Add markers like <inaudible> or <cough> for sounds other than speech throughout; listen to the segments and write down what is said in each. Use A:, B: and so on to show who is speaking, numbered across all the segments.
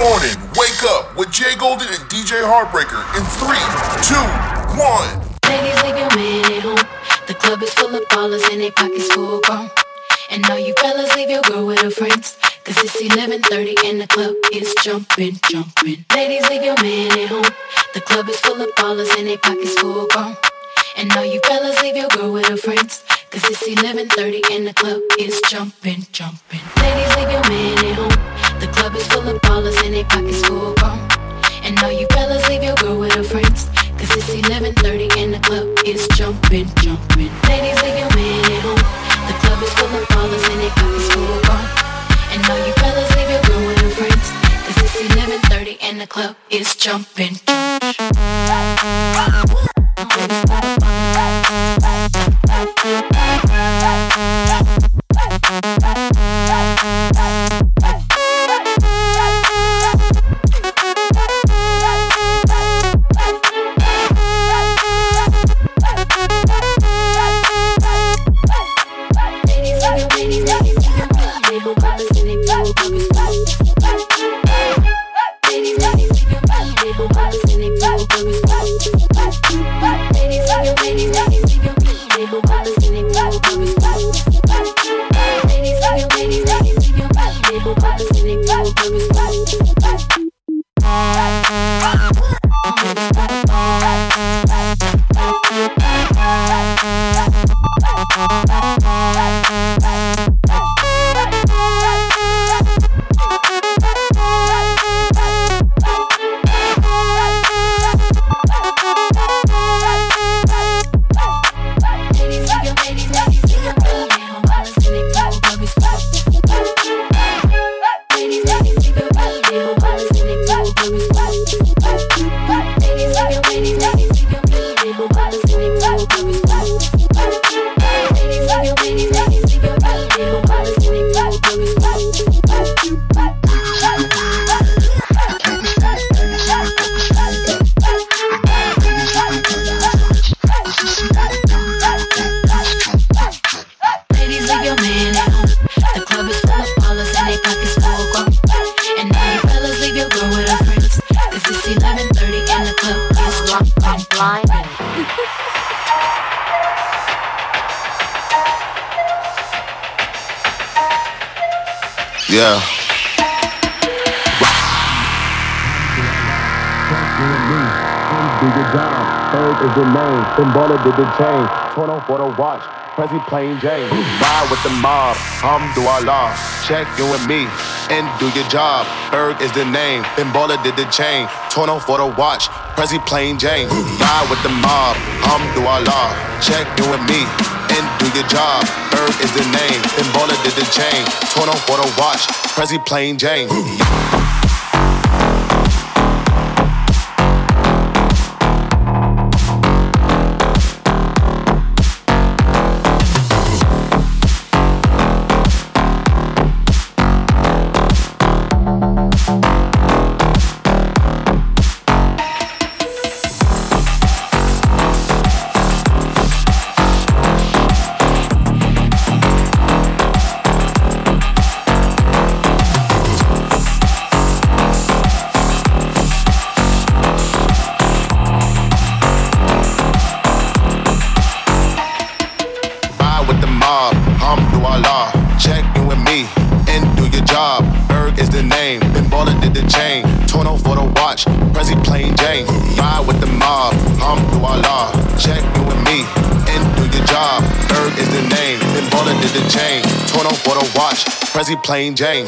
A: morning. Wake up with Jay Golden and DJ Heartbreaker in three, two, one.
B: Ladies, leave your man at home. The club is full of ballers and they pockets full grown. And all you fellas, leave your girl with her friends. Cause it's 11.30 and the club is jumping, jumping. Ladies, leave your man at home. The club is full of ballers and they pockets full grown. And all you fellas, leave your girl with her friends. Cause it's 11.30 and the club is jumping, jumping. Ladies, leave your man at home. Club is full of ballers and they pockets full grown. And all you fellas, leave your girl with her friends. Cause it's 11.30 and the club is jumping, jumping. Ladies, leave your man at home. The club is full of ballers and they pockets full grown. And all you fellas, leave your girl with her friends. Cause it's 11.30 and the club is jumping,
C: baller the chain. Torn off for the watch. Prezi plain Jane. Ride with the mob. Alhamdulillah. Check you and me and do your job. Berg is the name. Ben baller did the chain. Torn off for the watch. Prezi plain Jane. Ride with the mob. Alhamdulillah. Check you and me and do your job. Berg is the name. Ben baller did the chain. Torn off for the watch. Prezi plain Jane. Prezi plain Jane.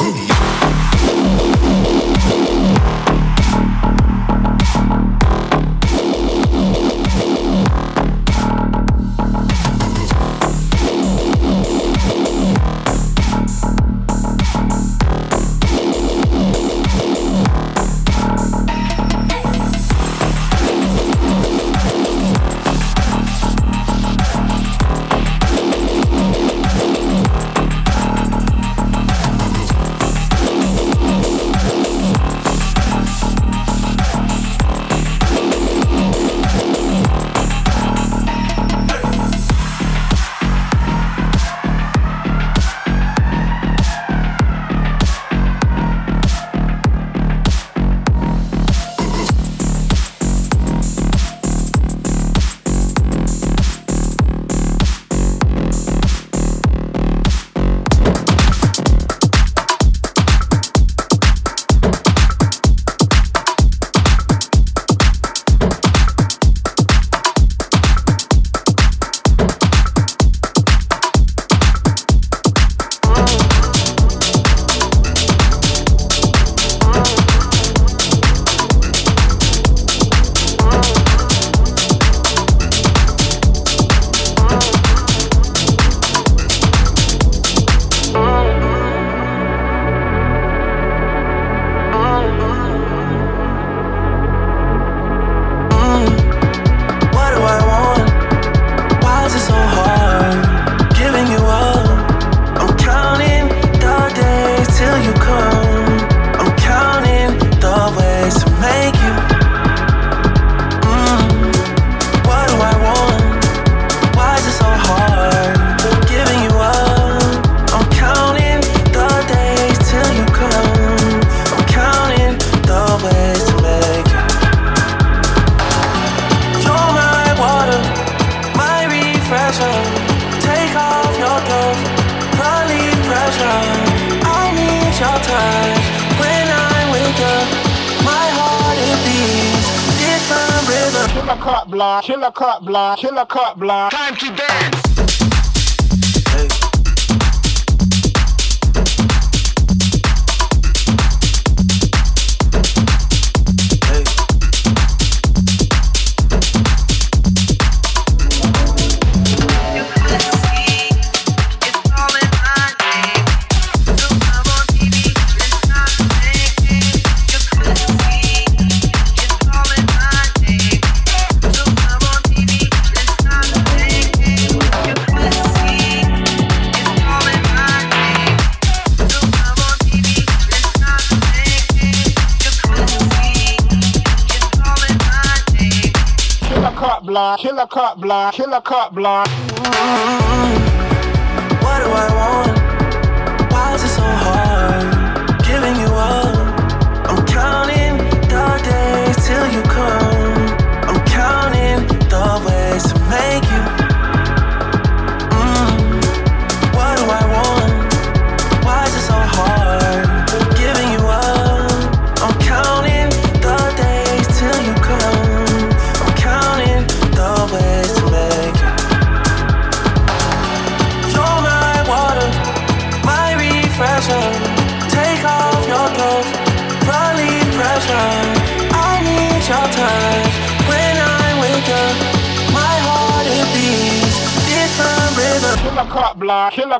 D: block, killer cut block.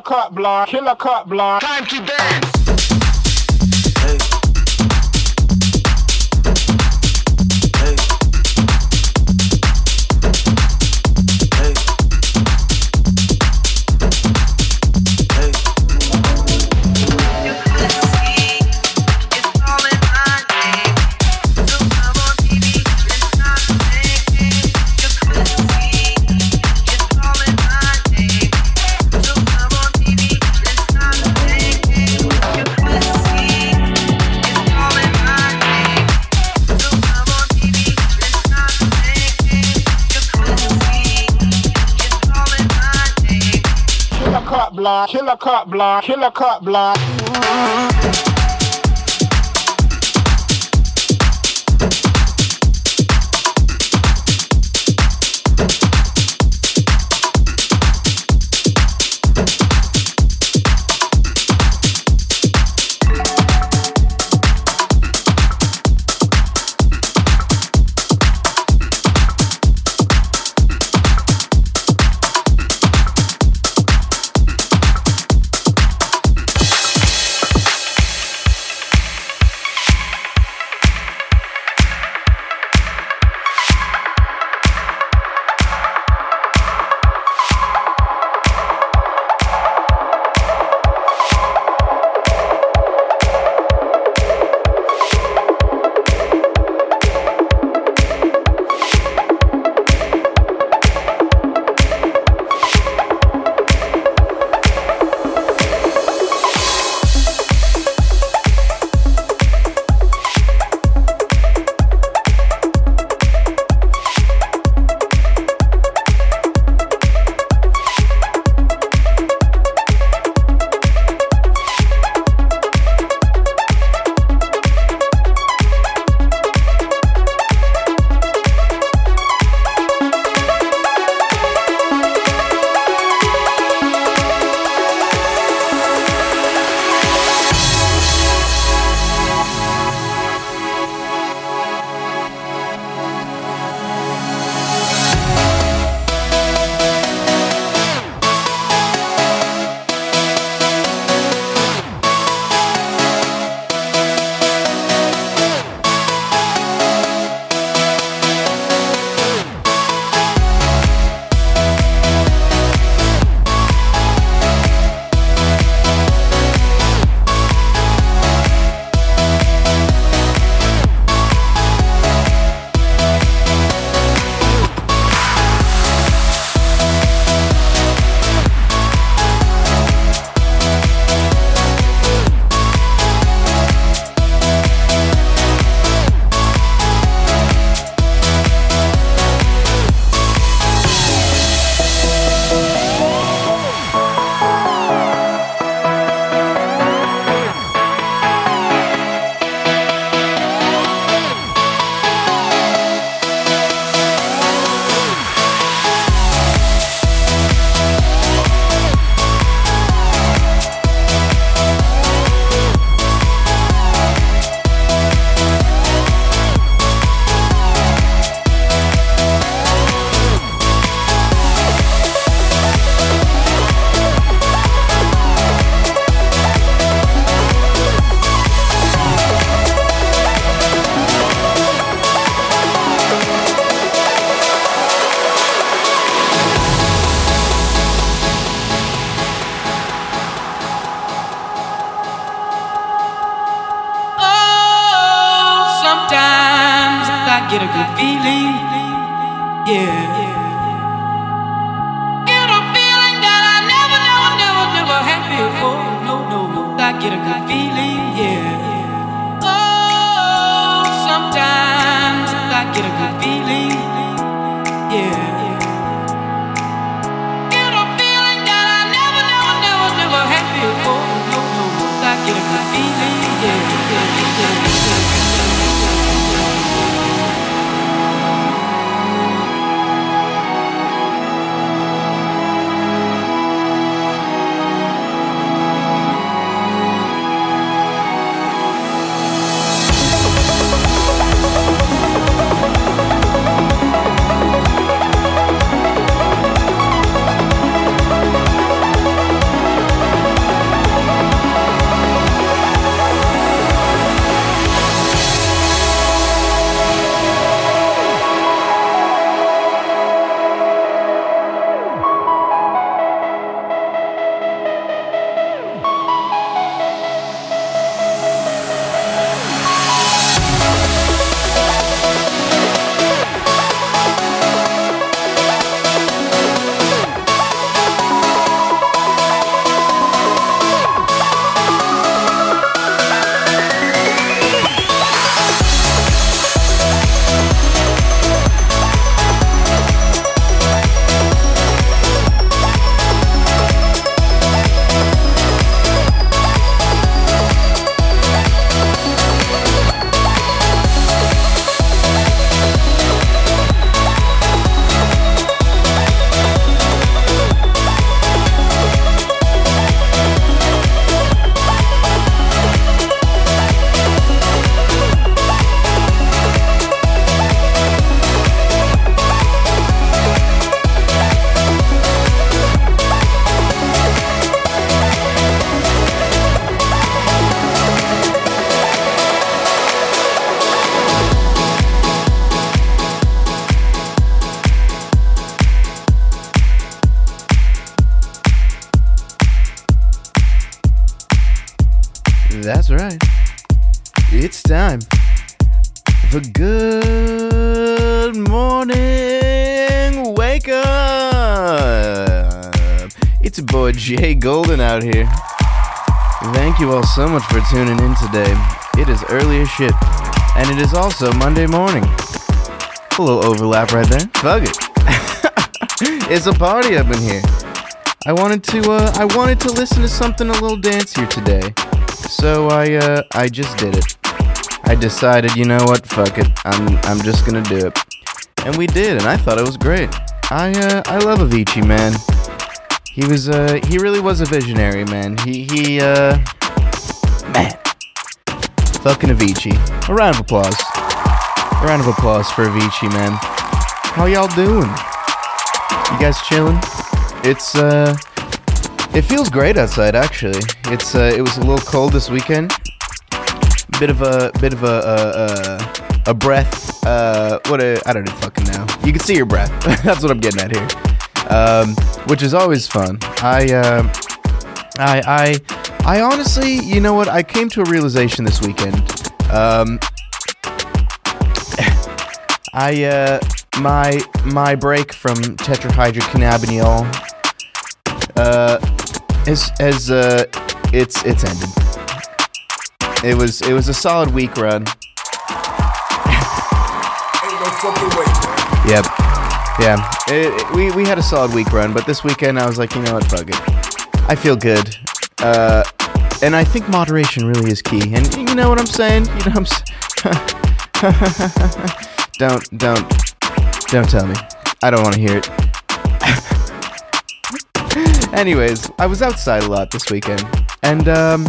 D: cut block, killer cut block.
E: Time to dance.
D: Killer cop block, killer cop block.
F: Out here. Thank you all so much for tuning in today. It is early as shit, and it is also Monday morning. A little overlap right there. Fuck it. <laughs> it's a party up in here. I wanted to uh, I wanted to listen to something a little dancier today. So I uh, I just did it. I decided, you know what, fuck it. I'm I'm just gonna do it. And we did, and I thought it was great. I uh, I love Avicii, man. He was uh he really was a visionary, man. He he uh man. Fucking Avicii. A round of applause. A round of applause for Avicii, man. How y'all doing? You guys chilling? It's uh it feels great outside actually. It's uh it was a little cold this weekend. Bit of a bit of a a, a, a breath uh what a I don't know fucking know. You can see your breath. <laughs> That's what I'm getting at here. Um which is always fun. I uh I I I honestly, you know what? I came to a realization this weekend. Um <laughs> I uh my my break from tetrahydrocannabinol uh has has uh it's it's ended. It was it was a solid week run. <laughs>
A: Ain't no fucking way.
F: Yep. Yeah. It, it- we we had a solid week run, but this weekend I was like, you know what, fuck it. I feel good. Uh and I think moderation really is key. And you know what I'm saying? You know I'm s- <laughs> Don't don't don't tell me. I don't want to hear it. <laughs> Anyways, I was outside a lot this weekend, and um,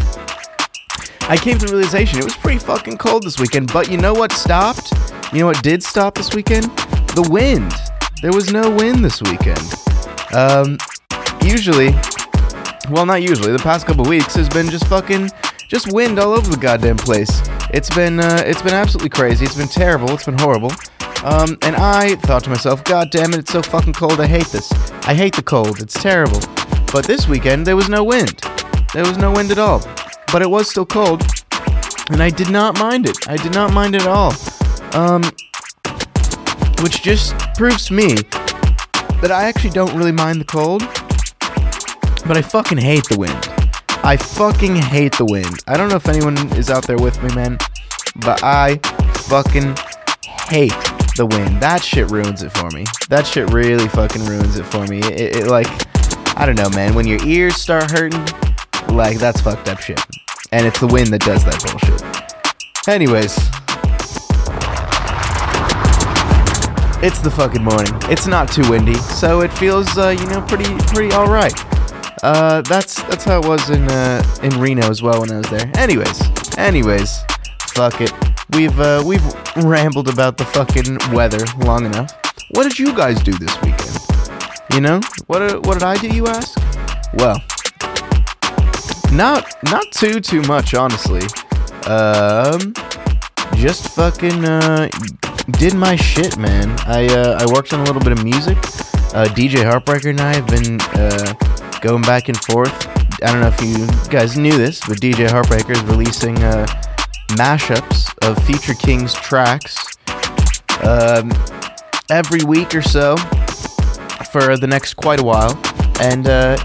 F: I came to the realization it was pretty fucking cold this weekend. But you know what stopped? You know what did stop this weekend? The wind. There was no wind this weekend. Um, usually, well, not usually. The past couple weeks has been just fucking just wind all over the goddamn place. It's been uh, it's been absolutely crazy. It's been terrible. It's been horrible. Um, and I thought to myself, God damn it, it's so fucking cold. I hate this. I hate the cold. It's terrible. But this weekend there was no wind. There was no wind at all. But it was still cold, and I did not mind it. I did not mind it at all. Um, which just proves to me that I actually don't really mind the cold, but I fucking hate the wind. I fucking hate the wind. I don't know if anyone is out there with me, man, but I fucking hate the wind. That shit ruins it for me. That shit really fucking ruins it for me. It, it like, I don't know, man. When your ears start hurting, like that's fucked up shit. And it's the wind that does that bullshit. Anyways, it's the fucking morning. It's not too windy, so it feels, uh, you know, pretty, pretty all right. Uh, that's that's how it was in uh, in Reno as well when I was there. Anyways, anyways, fuck it. We've uh, we've rambled about the fucking weather long enough. What did you guys do this weekend? You know, what uh, what did I do? You ask. Well, not not too too much, honestly. Um, just fucking uh, did my shit, man. I uh, I worked on a little bit of music. Uh, DJ Heartbreaker and I have been uh, going back and forth. I don't know if you guys knew this, but DJ Heartbreaker is releasing uh, mashups of Future King's tracks um, every week or so for the next quite a while. And uh,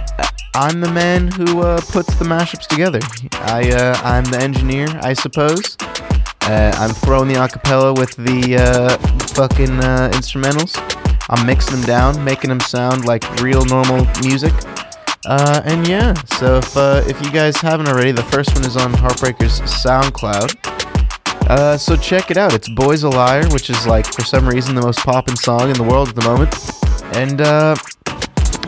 F: I'm the man who uh, puts the mashups together. I I'm the engineer, I suppose. Uh, I'm throwing the acapella with the uh, fucking uh, instrumentals. I'm mixing them down, making them sound like real normal music. Uh, and yeah, so if uh, if you guys haven't already, the first one is on Heartbreaker's SoundCloud. Uh, so check it out. It's "Boys a Liar," which is like for some reason the most poppin' song in the world at the moment, and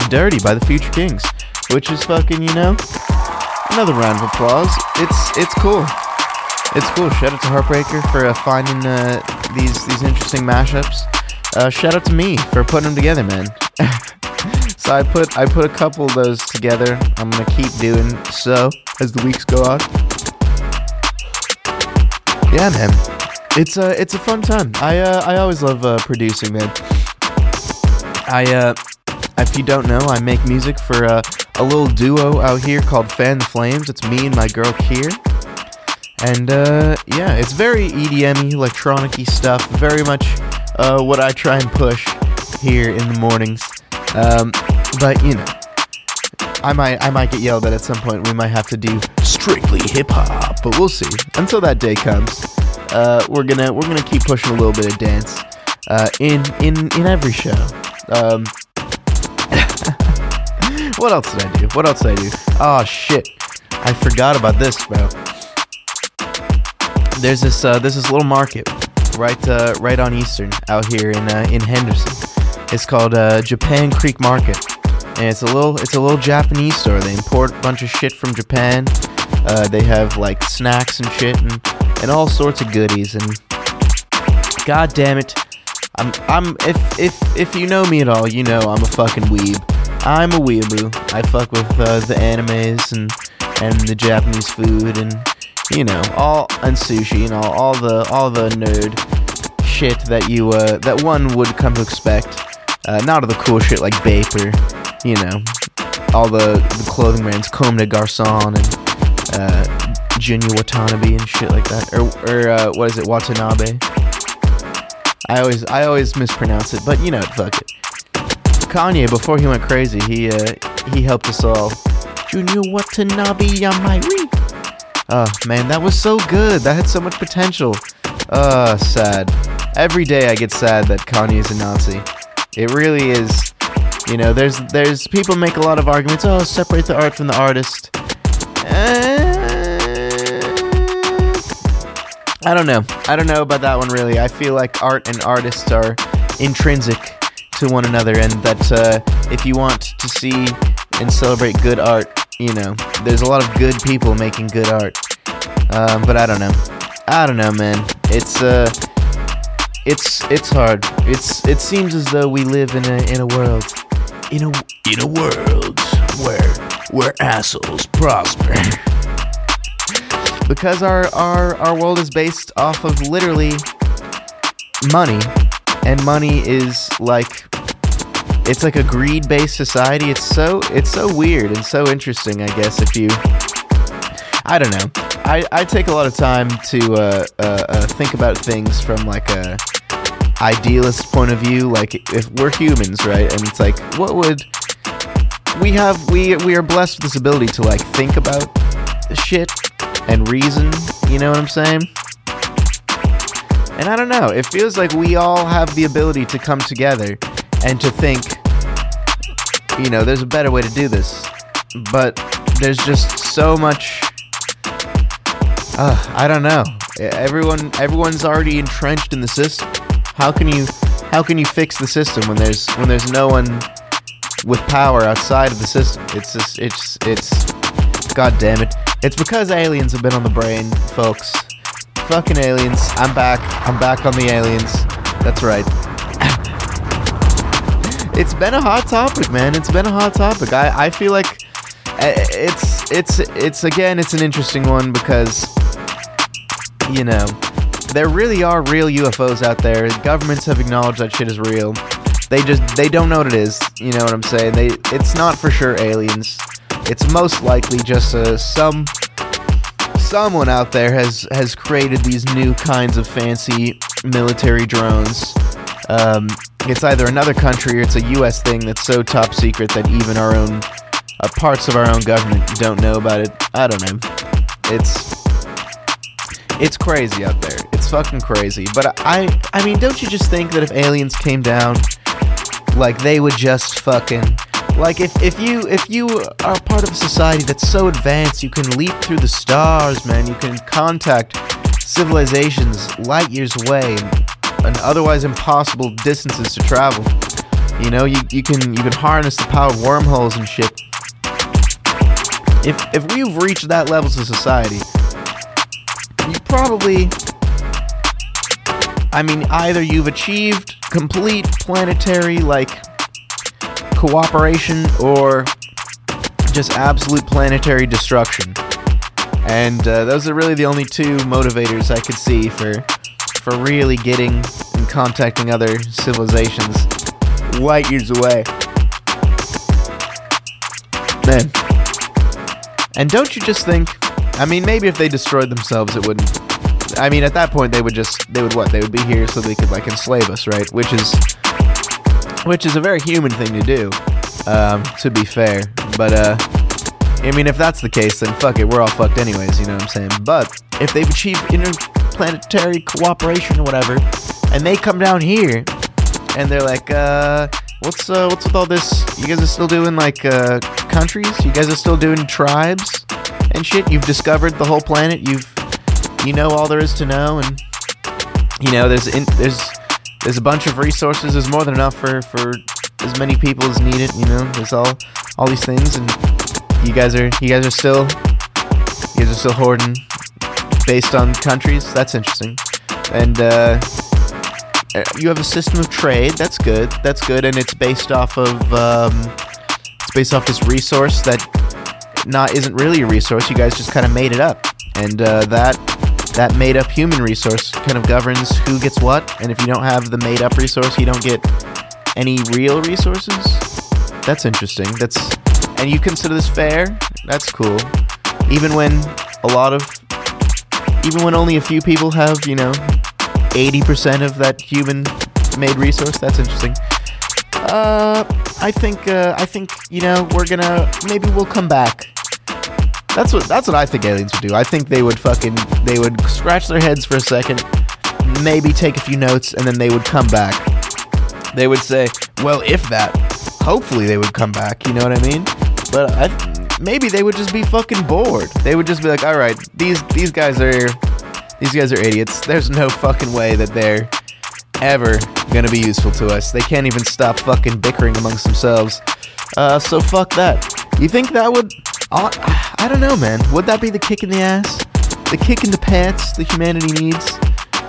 F: "Dirty" by the Future Kings, which is fucking you know another round of applause. It's it's cool. It's cool. Shout out to Heartbreaker for uh, finding uh, these these interesting mashups. Uh, shout out to me for putting them together, man. <laughs> so I put I put a couple of those together. I'm gonna keep doing so as the weeks go on. Yeah, man. It's a it's a fun time. I uh, I always love uh, producing, man. I uh, if you don't know, I make music for uh, a little duo out here called Fan the Flames. It's me and my girl Kier. And uh, yeah, it's very EDM electronic stuff. Very much uh, what I try and push here in the mornings. Um, but you know, I might I might get yelled at at some point. We might have to do strictly hip hop, but we'll see. Until that day comes, uh, we're gonna we're gonna keep pushing a little bit of dance uh, in in in every show. Um, <laughs> what else did I do? What else did I do? Oh shit, I forgot about this, bro. There's this uh, there's this little market right uh, right on Eastern out here in uh, in Henderson. It's called uh, Japan Creek Market, and it's a little it's a little Japanese store. They import a bunch of shit from Japan. Uh, they have like snacks and shit and and all sorts of goodies. And god damn it, I'm I'm if if if you know me at all, you know I'm a fucking weeb. I'm a weeaboo. I fuck with uh, the animes and and the Japanese food and you know all and sushi and all all the all the nerd shit that you uh, that one would come to expect. Uh, not all the cool shit like Bape or you know all the the clothing brands Comme des Garçons and uh, Junya Watanabe and shit like that or or uh, what is it Watanabe. I always I always mispronounce it, but you know, fuck it. Kanye, before he went crazy, he uh, he helped us all. Junior Watanabe Yamairi. Oh man, that was so good. That had so much potential. Uh, sad. Every day I get sad that Kanye is a Nazi. It really is. You know, there's there's people make a lot of arguments. Oh, separate the art from the artist. Uh, I don't know. I don't know about that one really. I feel like art and artists are intrinsic to one another, and that uh, if you want to see and celebrate good art, you know, there's a lot of good people making good art. Um, but I don't know. I don't know, man. It's uh, it's it's hard. It's it seems as though we live in a in a world, in a in a world where where assholes prosper. <laughs> because our our our world is based off of literally money, and money is like it's like a greed based society. It's so it's so weird and so interesting. I guess if you I don't know. I, I take a lot of time to uh, uh, uh, think about things from like a idealist point of view. Like if we're humans, right? And it's like, what would we have? We we are blessed with this ability to like think about shit and reason. You know what I'm saying? And I don't know. It feels like we all have the ability to come together and to think. You know, there's a better way to do this, but there's just so much uh, I don't know. Everyone, everyone's already entrenched in the system. How can you, how can you fix the system when there's when there's no one with power outside of the system? It's just, it's, it's. God damn it! It's because aliens have been on the brain, folks. Fucking aliens. I'm back. I'm back on the aliens. That's right. It's been a hot topic, man. It's been a hot topic. I, I feel like it's it's it's again it's an interesting one because you know there really are real UFOs out there. Governments have acknowledged that shit is real. They just they don't know what it is. You know what I'm saying? They it's not for sure aliens. It's most likely just uh, some someone out there has has created these new kinds of fancy military drones. Um, it's either another country or it's a U.S. thing that's so top secret that even our own uh, parts of our own government don't know about it. I don't know. It's it's crazy out there. It's fucking crazy. But I I mean, don't you just think that if aliens came down, like they would just fucking like if, if you if you are part of a society that's so advanced you can leap through the stars, man. You can contact civilizations light years away and otherwise impossible distances to travel. You know, you, you can you can harness the power of wormholes and shit. If if we've reached that level of society, you probably I mean either you've achieved complete planetary like cooperation or just absolute planetary destruction. And uh, those are really the only two motivators I could see for for really getting and contacting other civilizations light years away. Man. And don't you just think I mean maybe if they destroyed themselves it wouldn't I mean at that point they would just they would what? They would be here so they could like enslave us, right? Which is which is a very human thing to do, um, to be fair. But uh, I mean, if that's the case, then fuck it, we're all fucked anyways. You know what I'm saying? But if they've achieved interplanetary cooperation or whatever, and they come down here, and they're like, uh, what's uh, what's with all this? You guys are still doing like uh, countries? You guys are still doing tribes and shit? You've discovered the whole planet. You've you know all there is to know, and you know there's in, there's there's a bunch of resources. There's more than enough for for as many people as needed. You know, there's all all these things, and you guys are you guys are still you guys are still hoarding based on countries. That's interesting, and uh, you have a system of trade. That's good. That's good, and it's based off of um, it's based off this resource that not isn't really a resource. You guys just kind of made it up, and uh, that that made up human resource kind of governs who gets what. And if you don't have the made up resource, you don't get any real resources. That's interesting. That's and you consider this fair? That's cool. Even when a lot of even when only a few people have, you know, 80% of that human made resource, that's interesting. Uh I think uh I think, you know, we're to maybe we'll come back that's what that's what I think aliens would do. I think they would fucking they would scratch their heads for a second, maybe take a few notes, and then they would come back. They would say, "Well, if that." Hopefully, they would come back. You know what I mean? But I, maybe they would just be fucking bored. They would just be like, "All right, these these guys are these guys are idiots. There's no fucking way that they're ever gonna be useful to us. They can't even stop fucking bickering amongst themselves. Uh, so fuck that. You think that would I don't know, man. Would that be the kick in the ass? The kick in the pants that humanity needs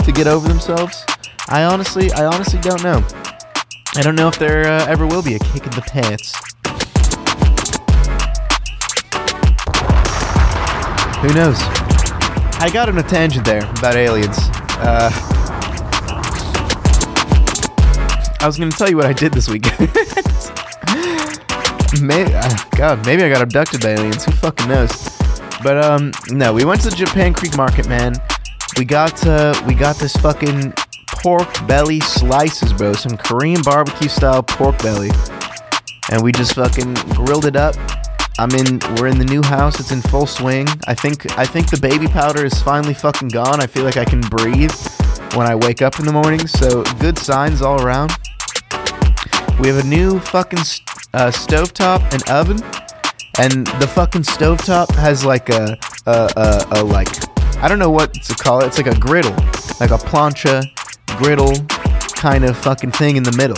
F: to get over themselves? I honestly, I honestly don't know. I don't know if there uh, ever will be a kick in the pants. Who knows? I got on a tangent there about aliens. Uh, I was going to tell you what I did this weekend. <laughs> Uh, God, maybe I got abducted by aliens. Who fucking knows? But um, no, we went to the Japan Creek Market, man. We got uh, we got this fucking pork belly slices, bro. Some Korean barbecue style pork belly, and we just fucking grilled it up. I'm in. We're in the new house. It's in full swing. I think. I think the baby powder is finally fucking gone. I feel like I can breathe when I wake up in the morning. So good signs all around. We have a new fucking uh, stovetop and oven, and the fucking stovetop has like a, a, a, a like I don't know what to call it. It's like a griddle, like a plancha griddle kind of fucking thing in the middle.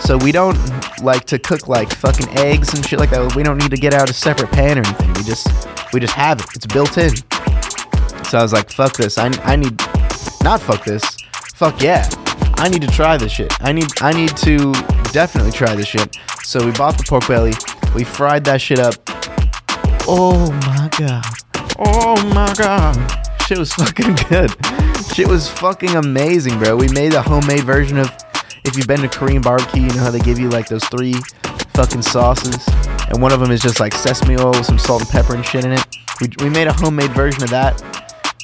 F: So we don't like to cook like fucking eggs and shit like that. We don't need to get out a separate pan or anything. We just we just have it. It's built in. So I was like, fuck this. I, I need not fuck this. Fuck yeah. I need to try this shit. I need I need to definitely try this shit. So we bought the pork belly. We fried that shit up. Oh my god. Oh my god. Shit was <laughs> fucking good. Shit was fucking amazing, bro. We made a homemade version of if you've been to Korean barbecue, you know how they give you like those three fucking sauces, and one of them is just like sesame oil with some salt and pepper and shit in it. We, we made a homemade version of that.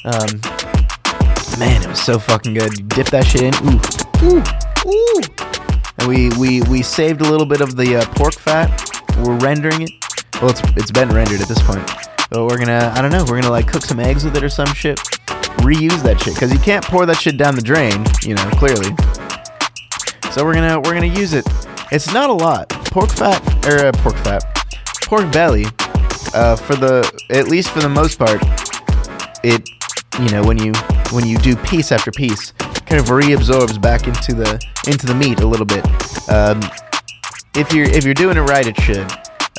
F: Um, man, it was so fucking good. You dip that shit in. Ooh, ooh, ooh. And we we we saved a little bit of the uh, pork fat. We're rendering it. Well, it's it's been rendered at this point. But we're gonna I don't know. We're gonna like cook some eggs with it or some shit. Reuse that shit because you can't pour that shit down the drain. You know, clearly. So we're gonna we're gonna use it. It's not a lot. Pork fat or uh, pork fat, pork belly. Uh, for the at least for the most part, it you know when you when you do piece after piece, kind of reabsorbs back into the into the meat a little bit. Um, if you're if you're doing it right, it should.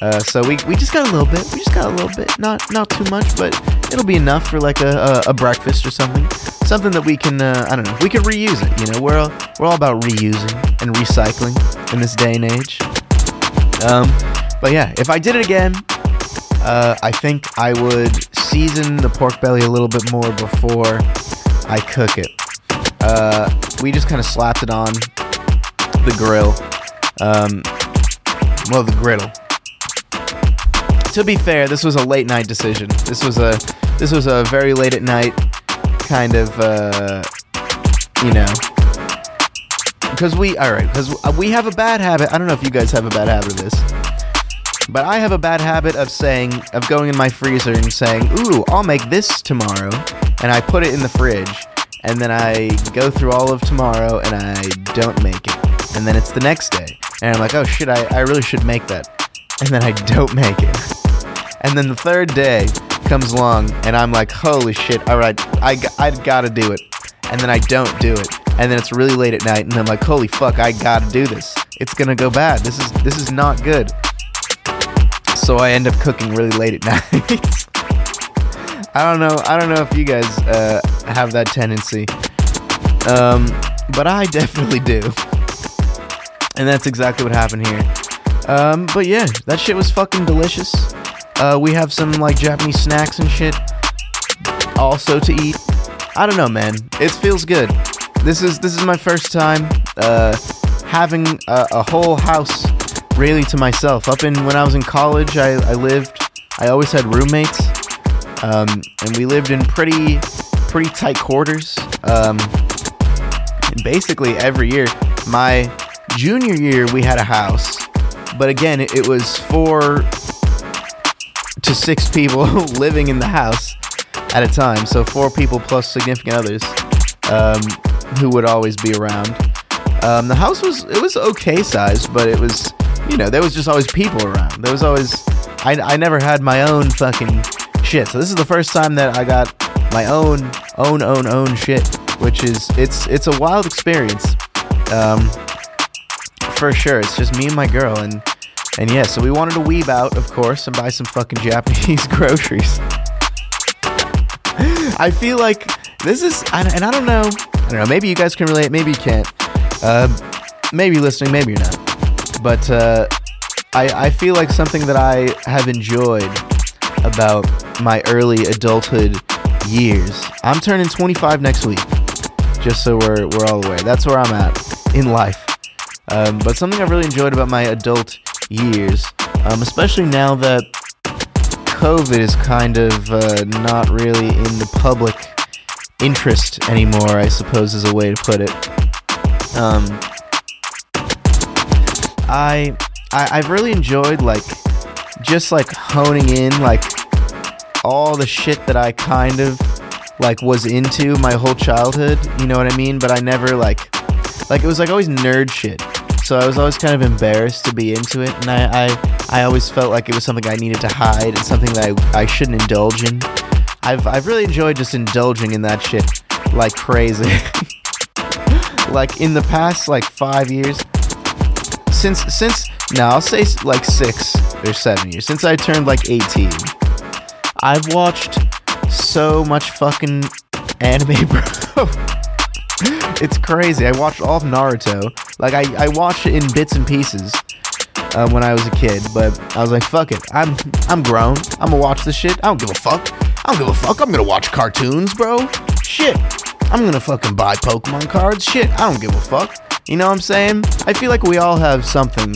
F: Uh, so we, we just got a little bit. We just got a little bit. Not not too much, but it'll be enough for like a, a, a breakfast or something. Something that we can uh, I don't know. We can reuse it. You know, we're all, we're all about reusing and recycling in this day and age. Um, but yeah, if I did it again, uh, I think I would season the pork belly a little bit more before I cook it. Uh, we just kind of slapped it on the grill. Um, well, the griddle. To be fair, this was a late night decision. This was a this was a very late at night kind of uh, you know because we all right because we have a bad habit. I don't know if you guys have a bad habit of this. But I have a bad habit of saying, of going in my freezer and saying, ooh, I'll make this tomorrow. And I put it in the fridge. And then I go through all of tomorrow and I don't make it. And then it's the next day. And I'm like, oh shit, I, I really should make that. And then I don't make it. <laughs> And then the third day comes along and I'm like, holy shit, all right, I, I gotta do it. And then I don't do it. And then it's really late at night and I'm like, holy fuck, I gotta do this. It's gonna go bad. This is this is not good so I end up cooking really late at <laughs> night. I don't know. I don't know if you guys uh, have that tendency, um, but I <laughs> definitely do, and that's exactly what happened here. Um, but yeah, that shit was fucking delicious. Uh, we have some like Japanese snacks and shit also to eat. I don't know, man. It feels good. This is this is my first time uh, having a, a whole house really to myself. Up in when I was in college, I, I lived. I always had roommates, um, and we lived in pretty pretty tight quarters. Um, basically every year, my junior year, we had a house, but again, it, it was four to six people <laughs> living in the house at a time. So four people plus significant others um, who would always be around. Um, the house was it was okay size, but it was you know, there was just always people around. There was always, I, I never had my own fucking shit. So this is the first time that I got my own, own, own, own shit, which is, it's, it's a wild experience. Um, for sure. It's just me and my girl. And, and yeah, so we wanted to weave out, of course, and buy some fucking Japanese <laughs> groceries. I feel like this is, and I don't know, I don't know, maybe you guys can relate, maybe you can't. Uh, maybe you're listening, maybe you're not but uh, I, I feel like something that I have enjoyed about my early adulthood years. I'm turning 25 next week, just so we're, we're all aware. That's where I'm at in life. Um, but something I've really enjoyed about my adult years, um, especially now that COVID is kind of uh, not really in the public interest anymore, I suppose is a way to put it. Um, I, I I've really enjoyed like just like honing in like all the shit that I kind of like was into my whole childhood. You know what I mean? But I never like like it was like always nerd shit. So I was always kind of embarrassed to be into it, and I I, I always felt like it was something I needed to hide and something that I, I shouldn't indulge in. I've I've really enjoyed just indulging in that shit like crazy. <laughs> like in the past like five years, since since now I'll say like six or seven years since I turned like 18. I've watched so much fucking anime, <laughs> bro. <laughs> it's crazy. I watched all of Naruto. Like I, I watched it in bits and pieces uh, when I was a kid, but I was like, fuck it. I'm I'm grown. I'm gonna watch this shit. I don't give a fuck. I don't give a fuck. I'm gonna watch cartoons, bro. Shit. I'm gonna fucking buy Pokemon cards. Shit. I don't give a fuck. You know what I'm saying? I feel like we all have something.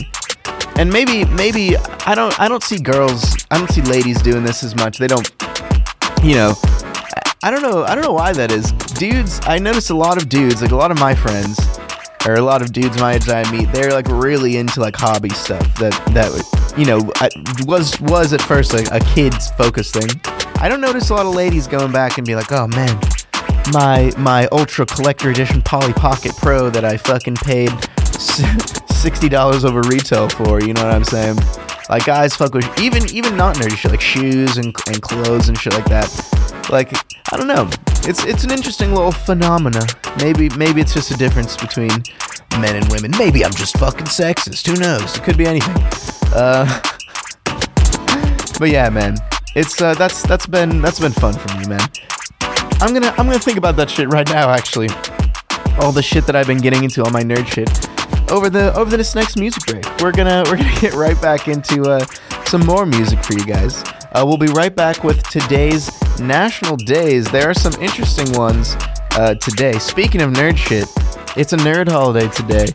F: And maybe maybe I don't I don't see girls I don't see ladies doing this as much. They don't you know I- don't know I don't know why that is. Dudes, I notice a lot of dudes, like a lot of my friends or a lot of dudes my age I meet, they're like really into like hobby stuff that that you know I, was was at first like a kid's focus thing. I don't notice a lot of ladies going back and be like, "Oh man, my my ultra collector edition Polly Pocket Pro that I fucking paid <laughs> sixty dollars over retail for." You know what I'm saying? Like guys fuck with even even not nerdy shit like shoes and and clothes and shit like that. Like I don't know. It's it's an interesting little phenomena. Maybe maybe it's just a difference between men and women. Maybe I'm just fucking sexist. Who knows? It could be anything. Uh, <laughs> but yeah, man. It's uh, that's that's been that's been fun for me, man. I'm gonna I'm gonna think about that shit right now. Actually, all the shit that I've been getting into, all my nerd shit. Over the over this next music break, we're gonna <laughs> we're gonna get right back into uh, some more music for you guys. Uh, we'll be right back with today's national days. There are some interesting ones uh, today. Speaking of nerd shit, it's a nerd holiday today,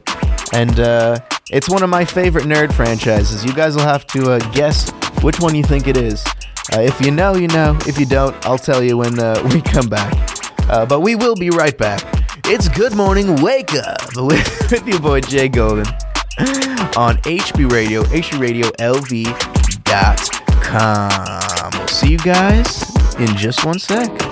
F: and uh, it's one of my favorite nerd franchises. You guys will have to uh, guess which one you think it is. Uh, if you know, you know. If you don't, I'll tell you when uh, <laughs> we come back. But we will be right back. It's Good Morning Wake Up <laughs> with, with your boy Jay Golden on HB Radio, HB Radio HBRadioLV.com. We'll see you guys in just one sec.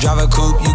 G: Drive a coupe,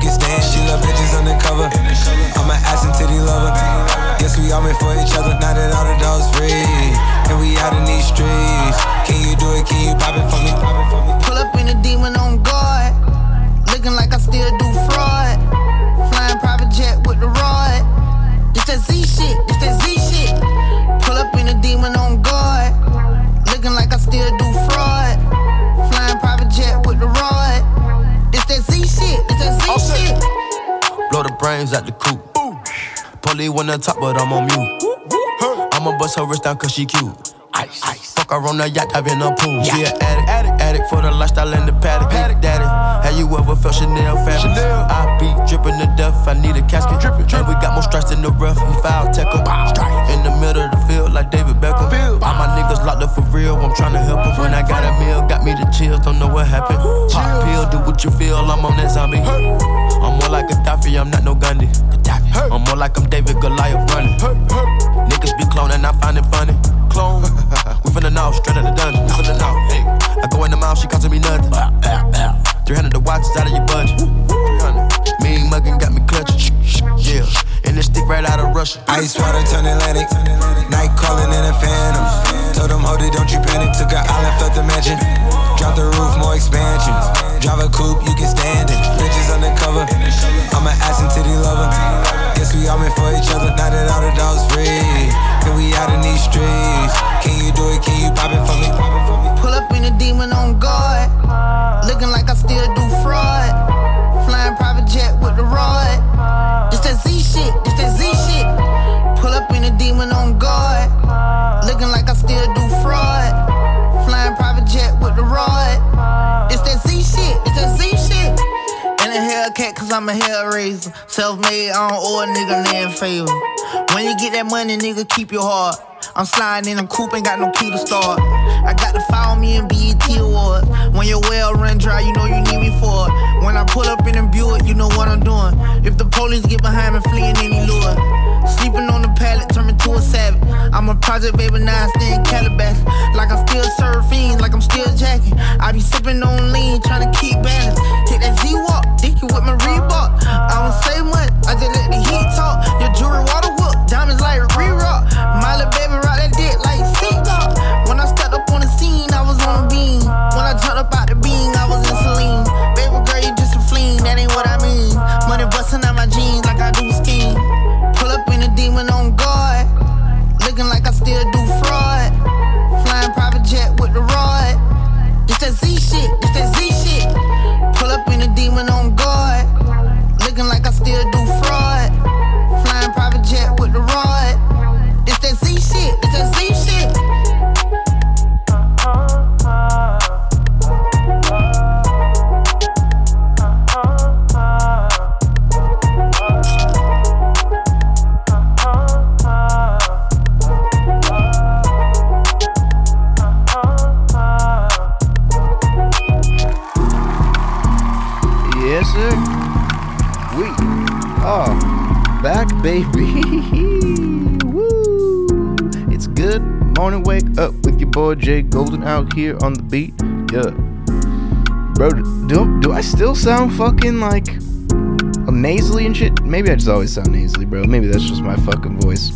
H: down cause she cute. Ice. Ice. Fuck her on the yacht, I've in a pool. Yeah. She an addict, addict, addict for the lifestyle and the paddock. paddock. Daddy, have you ever felt Chanel fabric? Chanel. I be dripping to death, I need a casket. Drippin', drippin'. And we got more strikes in the rough, we foul em. In the middle of the field, like David Beckham. Field. All my niggas locked up for real, I'm tryna help them. When I got a meal, got me the chills, don't know what happened. Pop pill, do what you feel, I'm on that zombie. I'm more like Gaddafi, I'm not no Gandhi. I'm more like I'm David Goliath running. Niggas be cloning, I find it funny. Clone. we finna know, straight out the dungeon. We finna know. Hey. I go in the mouth, she costing me nothing. 300 the watch is out of your budget. 300. Mean muggin' got me clutching. Yeah. And this stick right out of Russia.
I: Ice water turn Atlantic. Night calling in a phantom. Told them, hold it, don't you panic. Took an island, felt the mansion. Drop the roof, more expansion. Drive a coupe, you can stand it. Bitches undercover. I'm an ass and titty lover. Guess we all meant for each other. Now that all the dogs free, and we out in these streets. Can you do it? Can you pop it for me?
J: Pull up in a demon on guard, looking like I still do fraud. Flying private jet with the rod. It's that Z shit. It's that Z shit. Pull up in a demon on guard, looking like I still do fraud. Flying private jet Hellcat cause I'm a Hellraiser. Self made, I don't owe a nigga land favor. When you get that money, nigga, keep your heart. I'm sliding in a coupe, ain't got no key to start. I got to follow me in BET Awards. When your well run dry, you know you need me for it. When I pull up in a Buick, you know what I'm doing. If the police get behind me, fleeing any lure. Sleeping on the pallet, turn me to a savage. I'm a project baby, now I stay in Calabash. Like I'm still surfing, like I'm still jacking. I be sipping on lean, trying to keep balance. Take that Z-Walk dicky with my Reebok. I don't say much, I just let the heat talk. are back, baby. <laughs> Woo! It's
F: good morning, wake up with your boy Jay Golden out here on the beat. Yeah. Bro, do, do I still sound fucking like nasally and shit? Maybe I just always sound nasally, bro. Maybe that's just my fucking voice.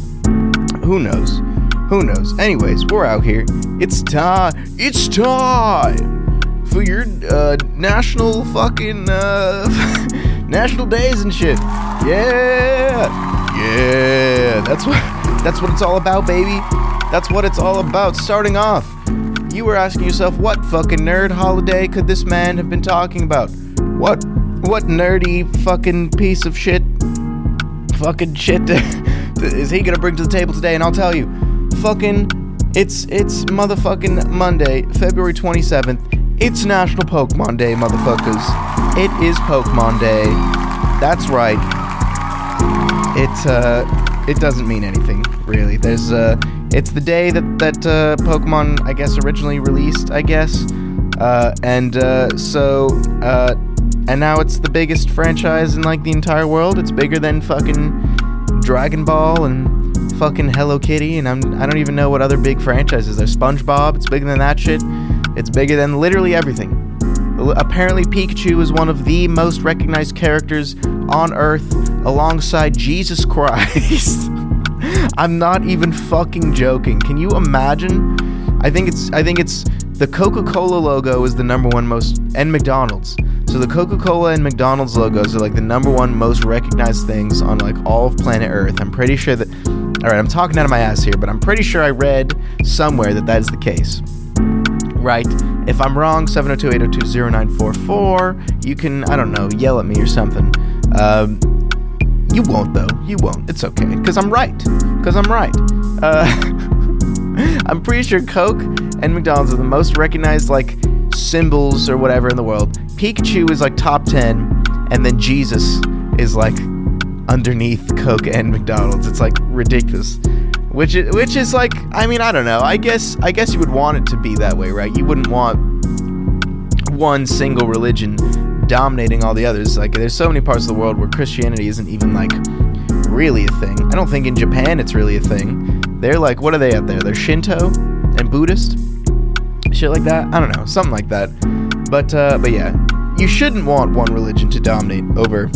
F: Who knows? Who knows? Anyways, we're out here. It's time. It's time for your uh, national fucking. Uh, <laughs> national days and shit. Yeah, yeah. That's what. That's what it's all about, baby. That's what it's all about. Starting off, you were asking yourself, what fucking nerd holiday could this man have been talking about? What what nerdy fucking piece of shit fucking shit <laughs> is he gonna bring to the table today? And I'll tell you, fucking, it's it's motherfucking Monday, February 27th. It's National Pokemon Day, motherfuckers. It is Pokemon Day. That's right. It uh, it doesn't mean anything really. There's uh, it's the day that that uh, Pokemon, I guess, originally released. I guess. Uh, and uh, so uh, and now it's the biggest franchise in like the entire world. It's bigger than fucking Dragon Ball and fucking Hello Kitty, and I'm I don't even know what other big franchises. There's SpongeBob. It's bigger than that shit. It's bigger than literally everything. Apparently, Pikachu is one of the most recognized characters on Earth, alongside Jesus Christ. <laughs> I'm not even fucking joking. Can you imagine? I think it's I think it's the Coca-Cola logo is the number one most and McDonald's. So the Coca-Cola and McDonald's logos are like the number one most recognized things on like all of planet Earth. I'm pretty sure that All right, I'm talking out of my ass here, but I'm pretty sure I read somewhere that that is the case. Right? If I'm wrong, 702-802-0944, you can I don't know, yell at me or something. Um, you won't though. You won't. It's okay cuz I'm right. Cuz I'm right. Uh, <laughs> I'm pretty sure Coke and McDonald's are the most recognized like symbols or whatever in the world. Pikachu is like top 10, and then Jesus is like underneath Coke and McDonald's. It's like ridiculous. Which is, which is like, I mean, I don't know. I guess I guess you would want it to be that way, right? You wouldn't want one single religion dominating all the others. Like there's so many parts of the world where Christianity isn't even like really a thing. I don't think in Japan it's really a thing. They're like, what are they out there? They're Shinto and Buddhist shit like that. I don't know, something like that. But uh, but yeah, you shouldn't want one religion to dominate over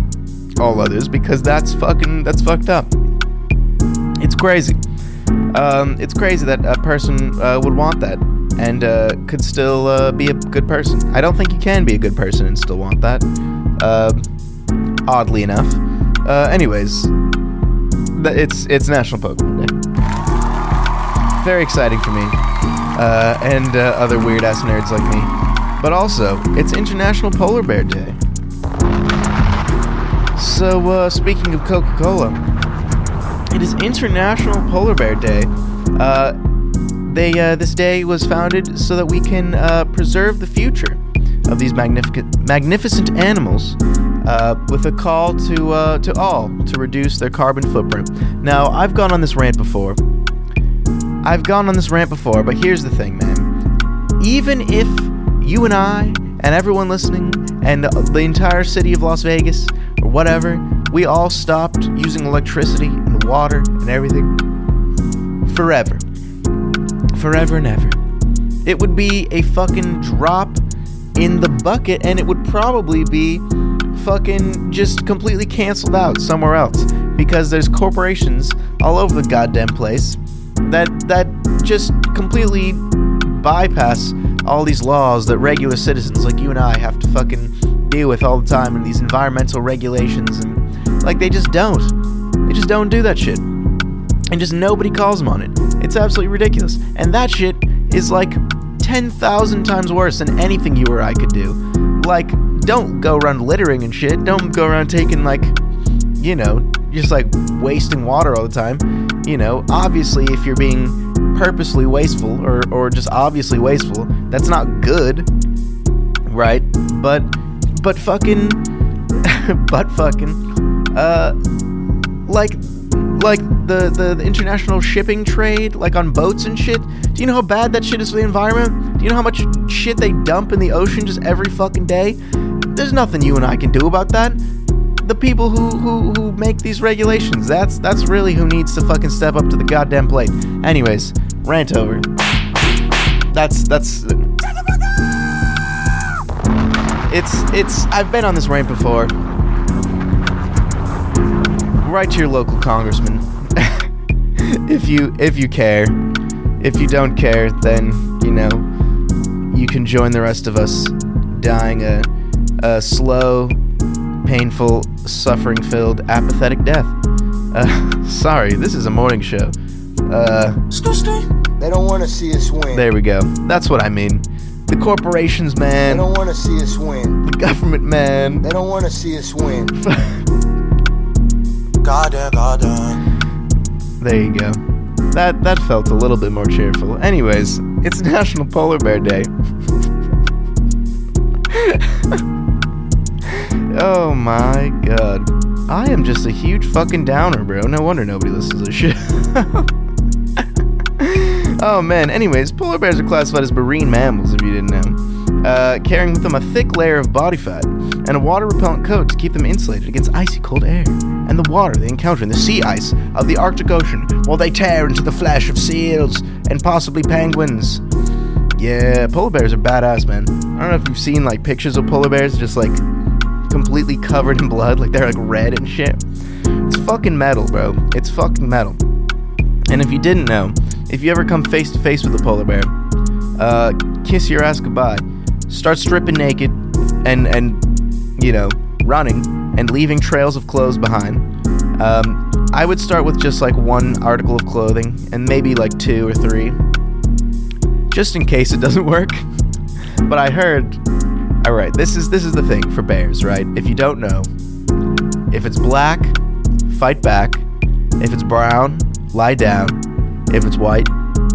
F: all others because that's fucking that's fucked up. It's crazy. Um, it's crazy that a person uh, would want that and uh, could still uh, be a good person. I don't think you can be a good person and still want that. Uh, oddly enough. Uh, anyways, it's it's National Pokemon Day. Very exciting for me uh, and uh, other weird ass nerds like me. But also, it's International Polar Bear Day. So, speaking of Coca Cola, it is International Polar Bear Day. Uh, they uh, this day was founded so that we can uh, preserve the future of these magnificent magnificent animals. Uh, with a call to uh, to all to reduce their carbon footprint. Now, I've gone on this rant before, I've gone on this rant before, but here's the thing, man. Even if you and I and everyone listening and the entire city of Las Vegas or whatever, we all stopped using electricity water and everything forever. Forever and ever. It would be a fucking drop in the bucket and it would probably be fucking just completely canceled out somewhere else because there's corporations all over the goddamn place that that just completely bypass all these laws that regular citizens like you and I have to fucking deal with all the time and these environmental regulations and like they just don't. They just don't do that shit. And just nobody calls them on it. It's absolutely ridiculous. And that shit is like 10,000 times worse than anything you or I could do. Like, don't go around littering and shit. Don't go around taking, like, you know, just like wasting water all the time. You know, obviously, if you're being purposely wasteful or, or just obviously wasteful, that's not good, right? But, but fucking, <laughs> but fucking, uh, like, like the, the, the international shipping trade, like on boats and shit. Do you know how bad that shit is for the environment? Do you know how much shit they dump in the ocean just every fucking day? There's nothing you and I can do about that the people who, who who make these regulations. That's that's really who needs to fucking step up to the goddamn plate. Anyways, Rant over. That's that's. It's it's. I've been on this rant before. Write to your local congressman <laughs> if you if you care. If you don't care, then you know you can join the rest of us dying a a slow, painful, suffering-filled, apathetic death. Uh, <laughs> sorry, this is a morning show. Uh,
D: They don't want to see us win.
F: there we go. That's what I mean. The corporations, man.
D: They don't want to see us win.
F: The government, man.
D: They don't want to see us win. <laughs>
F: There you go. That that felt a little bit more cheerful. Anyways, it's <laughs> National Polar Bear Day. <laughs> oh my god. I am just a huge fucking downer, bro. No wonder nobody listens to this shit. <laughs> oh man, anyways, polar bears are classified as marine mammals if you didn't know. Uh, carrying with them a thick layer of body fat and a water repellent coat to keep them insulated against icy cold air and the water they encounter in the sea ice of the Arctic Ocean while they tear into the flesh of seals and possibly penguins. Yeah, polar bears are badass, man. I don't know if you've seen like pictures of polar bears just like completely covered in blood, like they're like red and shit. It's fucking metal, bro. It's fucking metal. And if you didn't know, if you ever come face to face with a polar bear, uh, kiss your ass goodbye. Start stripping naked and and you know running and leaving trails of clothes behind. Um, I would start with just like one article of clothing and maybe like two or three, just in case it doesn't <laughs> work. But I heard, all right, this is this is the thing for bears, right? If you don't know, if it's black, fight back. If it's brown, lie down. If it's white,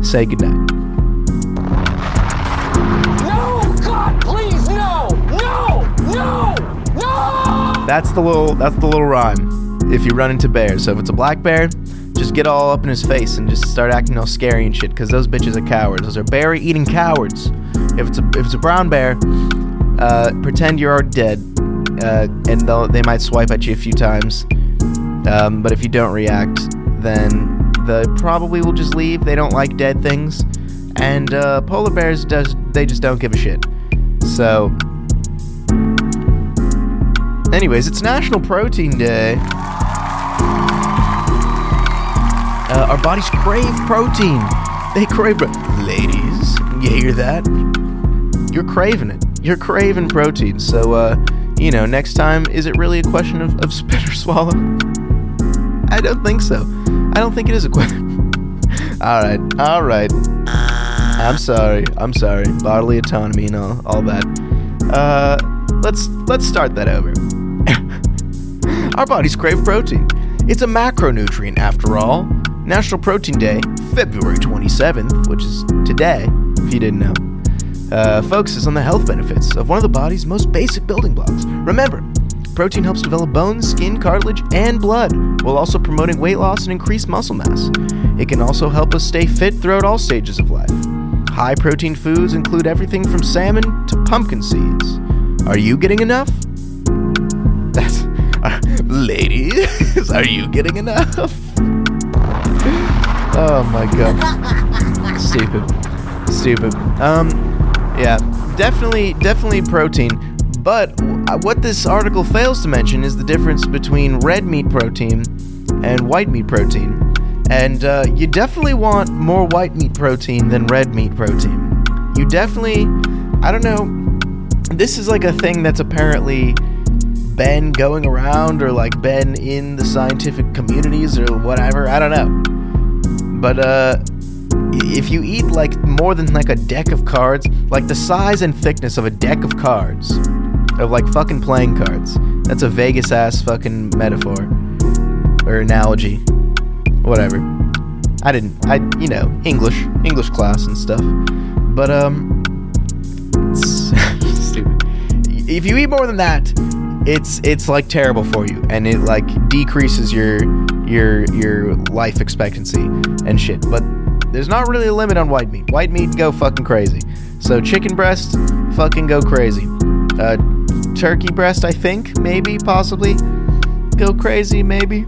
F: say goodnight. That's the little that's the little rhyme. If you run into bears, so if it's a black bear, just get all up in his face and just start acting all scary and shit. Because those bitches are cowards. Those are berry eating cowards. If it's a if it's a brown bear, uh, pretend you're dead, uh, and they might swipe at you a few times. Um, but if you don't react, then they probably will just leave. They don't like dead things, and uh, polar bears does they just don't give a shit. So Anyways, it's National Protein Day. Uh, our bodies crave protein. They crave. Ladies, you hear that? You're craving it. You're craving protein. So, uh, you know, next time, is it really a question of, of <laughs> spit or swallow? I don't think so. I don't think it is a question. <laughs> all right, all right. I'm sorry. I'm sorry. Bodily autonomy and all, all that. Uh, let's let's start that over. Our bodies crave protein. It's a macronutrient after all. National Protein Day, February 27th, which is today, if you didn't know, uh, focuses on the health benefits of one of the body's most basic building blocks. Remember, protein helps develop bones, skin, cartilage, and blood, while also promoting weight loss and increased muscle mass. It can also help us stay fit throughout all stages of life. High protein foods include everything from salmon to pumpkin seeds. Are you getting enough? Ladies, <laughs> are you getting enough? oh my god. Stupid. Stupid. Um, yeah, definitely, definitely protein. But what this article fails to mention is the difference between red meat protein and white meat protein. And uh, you definitely want more white meat protein than red meat protein. You definitely, I don't know, this is like a thing that's apparently been going around or like been in the scientific communities or whatever. I don't know. But uh if you eat like more than like a deck of cards, like the size and thickness of a deck of cards, of like fucking playing cards. That's a Vegas ass fucking metaphor or analogy. Whatever. I didn't I you know, English, English class and stuff. But um <laughs> stupid. If you eat more than that, it's it's like terrible for you and it like decreases your your your life expectancy and shit. But there's not really a limit on white meat. White meat go fucking crazy. So chicken breast, fucking go crazy. Uh, turkey breast, I think, maybe, possibly, go crazy, maybe.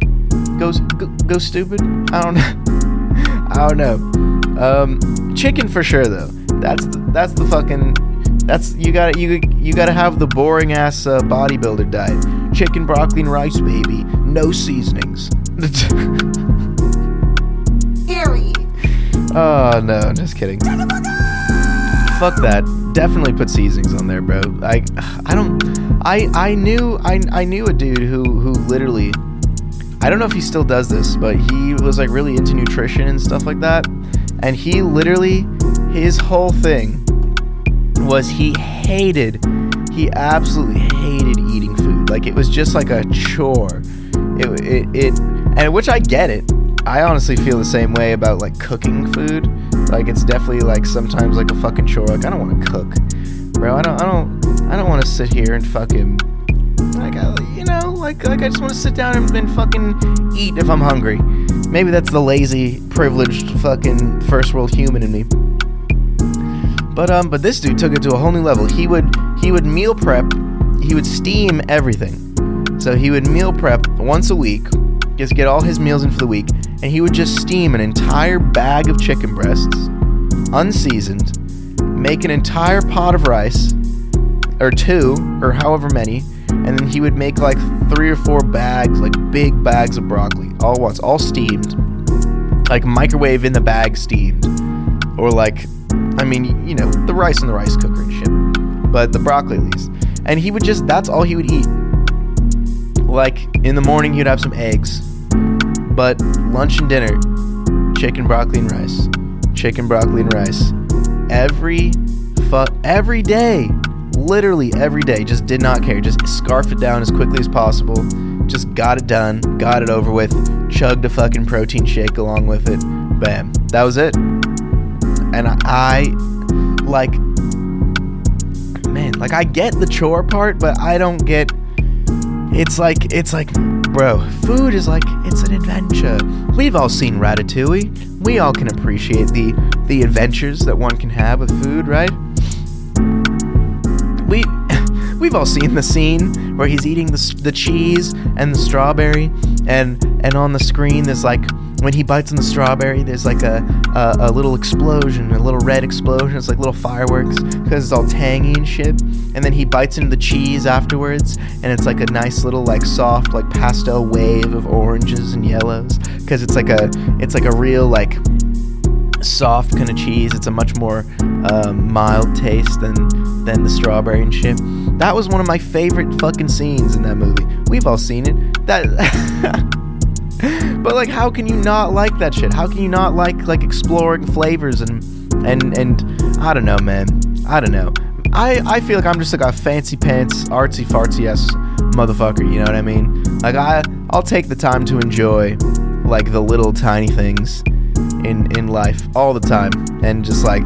F: Go go, go stupid. I don't know. <laughs> I don't know. Um, chicken for sure though. That's the, that's the fucking that's you got you you got to have the boring ass uh, bodybuilder diet. Chicken, broccoli, and rice, baby. No seasonings.
J: Period.
F: oh no, just kidding. Fuck that. Definitely put seasonings on there, bro. I I don't I I knew I I knew a dude who who literally I don't know if he still does this, but he was like really into nutrition and stuff like that. And he literally his whole thing was he hated he absolutely hated eating food. Like it was just like a chore. It it, it and which I get it. I honestly feel the same way about like cooking food. Like it's definitely like sometimes like a fucking chore. Like I don't want to cook, bro. I don't I don't I don't want to sit here and fucking like you know like like I just want to sit down and, and fucking eat if I'm hungry. Maybe that's the lazy, privileged fucking first world human in me. But um, but this dude took it to a whole new level. He would he would meal prep, he would steam everything. So he would meal prep once a week, just get all his meals in for the week, and he would just steam an entire bag of chicken breasts, unseasoned, make an entire pot of rice, or two, or however many, and then he would make like three or four bags, like big bags of broccoli, all once, all steamed, like microwave in the bag steamed, or like, I mean, you know, the rice in the rice cooker and shit, but the broccoli least. And he would just, that's all he would eat. Like in the morning, he'd have some eggs, but lunch and dinner, chicken, broccoli, and rice, chicken, broccoli, and rice, every fu- every day, literally every day. Just did not care. Just scarf it down as quickly as possible. Just got it done, got it over with. Chugged a fucking protein shake along with it. Bam, that was it. And I, like, man, like I get the chore part, but I don't get it's like it's like bro food is like it's an adventure. We've all seen ratatouille. We all can appreciate the the adventures that one can have with food right? We <laughs> we've all seen the scene where he's eating the, the cheese and the strawberry and and on the screen there's like when he bites on the strawberry there's like a a, a little explosion a little red explosion. It's like little fireworks because it's all tangy and shit. And then he bites into the cheese afterwards and it's like a nice little like soft like pastel wave of oranges and yellows because it's like a it's like a real like soft kind of cheese. It's a much more um, mild taste than than the strawberry and shit. That was one of my favorite fucking scenes in that movie. We've all seen it. That <laughs> but like how can you not like that shit? How can you not like like exploring flavors and and and i don't know man. I don't know. I i feel like i'm just like a fancy pants artsy fartsy ass motherfucker you know what i mean? Like i i'll take the time to enjoy like the little tiny things in in life all the time and just like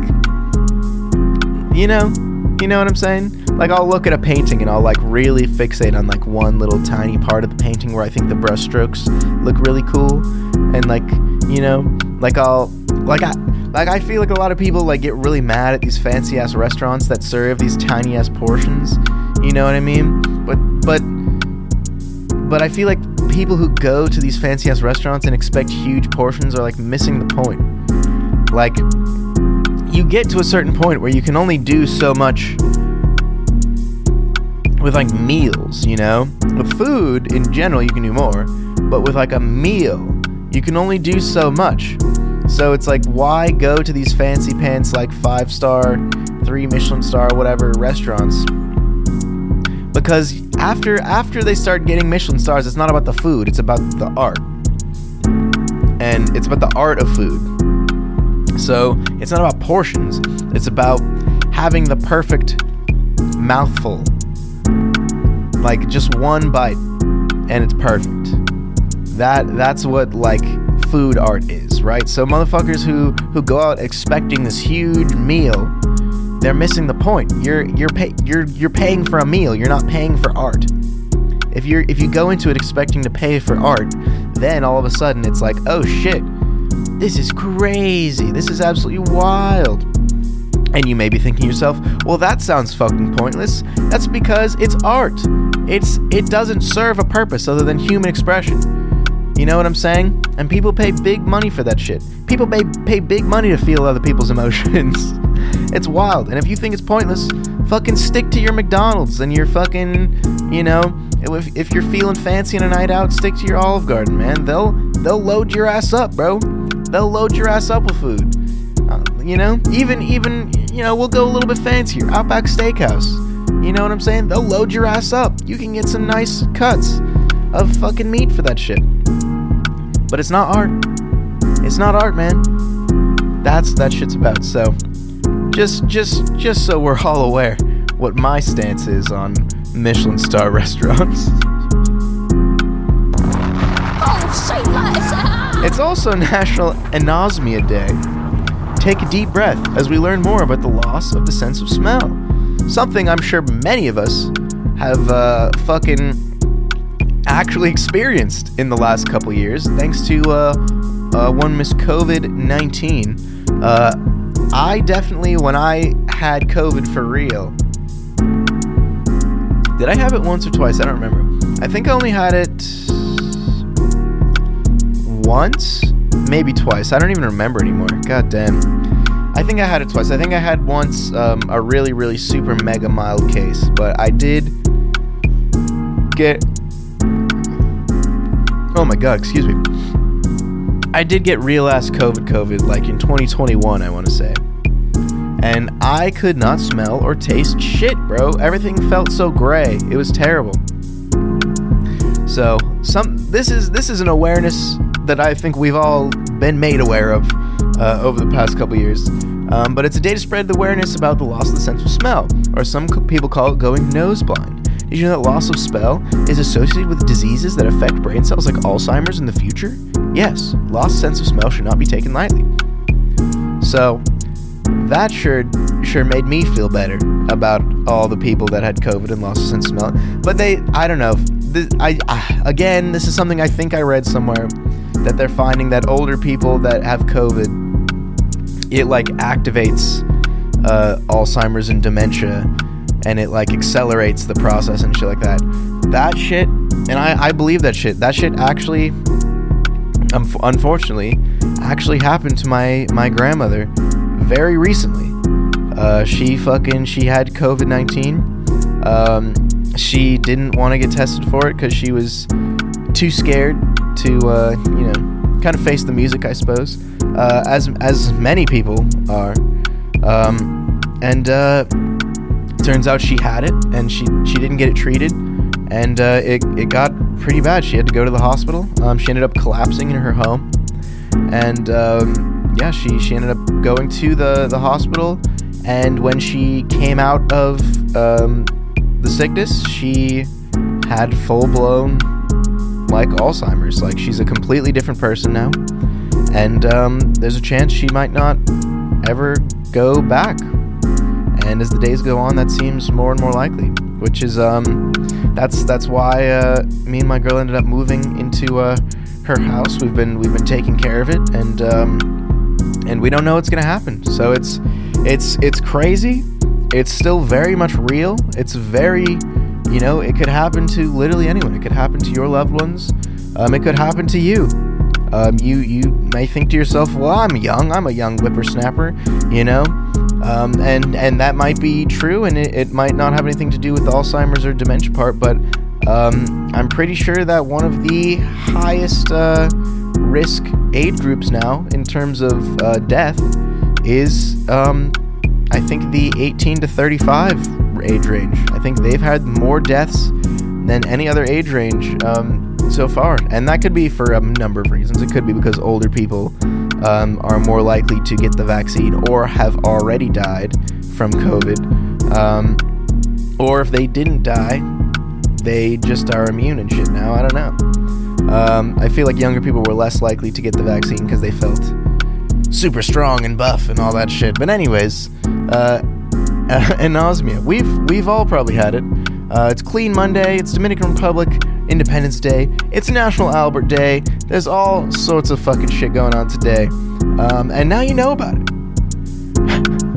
F: you know you know what i'm saying? Like i'll look at a painting and i'll like really fixate on like one little tiny part of the painting where i think the brush strokes look really cool. And like you know like i'll like i like i feel like a lot of people like get really mad at these fancy ass restaurants that serve these tiny ass portions. You know what i mean? But but but i feel like people who go to these fancy ass restaurants and expect huge portions are like missing the point. Like you get to a certain point where you can only do so much with like meals, you know? With food in general, you can do more, but with like a meal, you can only do so much. So it's like, why go to these fancy pants, like five star, three Michelin star, whatever restaurants? Because after after they start getting Michelin stars, it's not about the food; it's about the art, and it's about the art of food. So it's not about portions; it's about having the perfect mouthful. Like just one bite and it's perfect. That that's what like food art is right? So motherfuckers who who go out expecting this huge meal they're missing the point. You're you're pay, you're you're paying for a meal. You're not paying for art. If you're if you go into it expecting to pay for art then all of a sudden it's like oh shit this is crazy this is absolutely wild and you may be thinking to yourself, well, that sounds fucking pointless. That's because it's art. It's it doesn't serve a purpose other than human expression. You know what I'm saying? And people pay big money for that shit. People pay pay big money to feel other people's <laughs> emotions. it's wild. And if you think it's pointless, fucking stick to your McDonald's and your fucking, you know, if, if you're feeling fancy on a night out, stick to your Olive Garden, man. They'll they'll load your ass up, bro. They'll load your ass up with food. Uh, you know, even even you know, we'll go a little bit fancier. Outback Steakhouse. You know what I'm saying? They'll load your ass up. You can get some nice cuts of fucking meat for that shit. But it's not art. It's not art, man. That's that shit's about. So, just just just so we're all aware what my stance is on Michelin star <laughs> restaurants.
K: Oh.
F: It's also National Anosmia Day. Take a deep breath as we learn more about the loss of the sense of smell. Something I'm sure many of us have uh, fucking actually experienced in the last couple years, thanks to uh, uh, one Miss COVID 19. Uh, I definitely, when I had COVID for real, did I have it once or twice? I don't remember. I think I only had it once, maybe twice. I don't even remember anymore. God damn. I think I had it twice. I think I had once um, a really, really super mega mild case, but I did get. Oh my god, excuse me. I did get real ass COVID COVID like in 2021, I want to say. And I could not smell or taste shit, bro. Everything felt so gray. It was terrible. So, some this is this is an awareness that I think we've all been made aware of uh, over the past couple years. Um, but it's a day to spread the awareness about the loss of the sense of smell, or some people call it going nose blind. Did you know that loss of smell is associated with diseases that affect brain cells like Alzheimer's in the future? Yes, lost sense of smell should not be taken lightly. So, that sure sure made me feel better about all the people that had COVID and lost a sense of smell. But they, I don't know. This, I, I again, this is something I think I read somewhere that they're finding that older people that have COVID, it like activates uh, Alzheimer's and dementia, and it like accelerates the process and shit like that. That shit, and I, I believe that shit. That shit actually, um, unfortunately, actually happened to my my grandmother very recently. Uh, she fucking she had COVID nineteen. Um, she didn't want to get tested for it because she was too scared to uh, you know kind of face the music, I suppose, uh, as as many people are. Um, and uh, turns out she had it, and she she didn't get it treated, and uh, it it got pretty bad. She had to go to the hospital. Um, she ended up collapsing in her home, and um, yeah, she she ended up going to the the hospital. And when she came out of um, the sickness, she had full blown like Alzheimer's. Like she's a completely different person now, and um, there's a chance she might not ever go back. And as the days go on, that seems more and more likely. Which is um, that's that's why uh, me and my girl ended up moving into uh, her house. We've been we've been taking care of it, and um, and we don't know what's gonna happen. So it's it's it's crazy. It's still very much real. It's very you know, it could happen to literally anyone. It could happen to your loved ones. Um, it could happen to you. Um, you you may think to yourself, "Well, I'm young. I'm a young whippersnapper," you know, um, and and that might be true, and it, it might not have anything to do with Alzheimer's or dementia part. But um, I'm pretty sure that one of the highest uh, risk age groups now in terms of uh, death is, um, I think, the 18 to 35 age range. I think they've had more deaths than any other age range um, so far, and that could be for a number of reasons. It could be because older people um, are more likely to get the vaccine or have already died from COVID, um, or if they didn't die, they just are immune and shit now. I don't know. Um, I feel like younger people were less likely to get the vaccine because they felt super strong and buff and all that shit. But anyways, uh, uh, <laughs> and. We've we've all probably had it. Uh, it's Clean Monday. It's Dominican Republic Independence Day. It's National Albert Day. There's all sorts of fucking shit going on today, um, and now you know about it.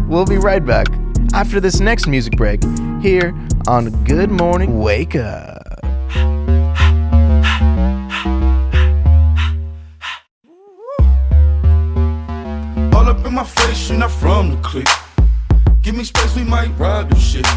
F: <laughs> we'll be right back after this next music break here on Good Morning Wake Up.
L: All up in my face, you're not from the clique. Give me space, we might ride this shit.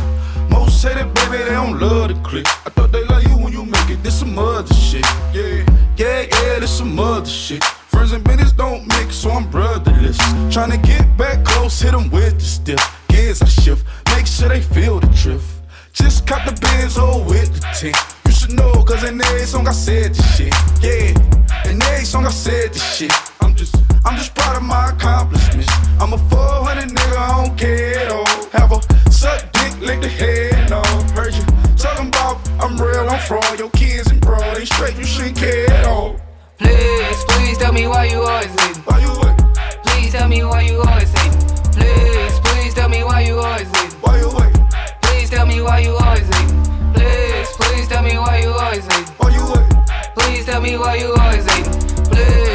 L: Most say that baby, they don't love the click. I thought they love you when you make it. This some other shit. Yeah, yeah, yeah, this some other shit. Friends and business don't mix, so I'm brotherless. Tryna get back close, hit them with the stiff. Gears I shift, make sure they feel the drift. Just caught the Benz, oh, with the tint. You should know, cause in every song I said this shit. Yeah, in every song I said this shit. I'm just, I'm just proud of my accomplishments. I'm a 400 nigga, I don't care at all. Have a suck dick, lick the head off. Heard you talking about I'm real, I'm fraud. Your kids and bro, they straight, you shouldn't care at all.
E: Please, please tell me why you always hating.
L: Why you wait?
E: Please tell me why you always hating. Please, please tell me why you always hating.
L: Why you wait?
E: Please tell me why you always hating. Please, please tell me why you always hating.
L: Why you wait?
E: Please tell me why you always hating. Please,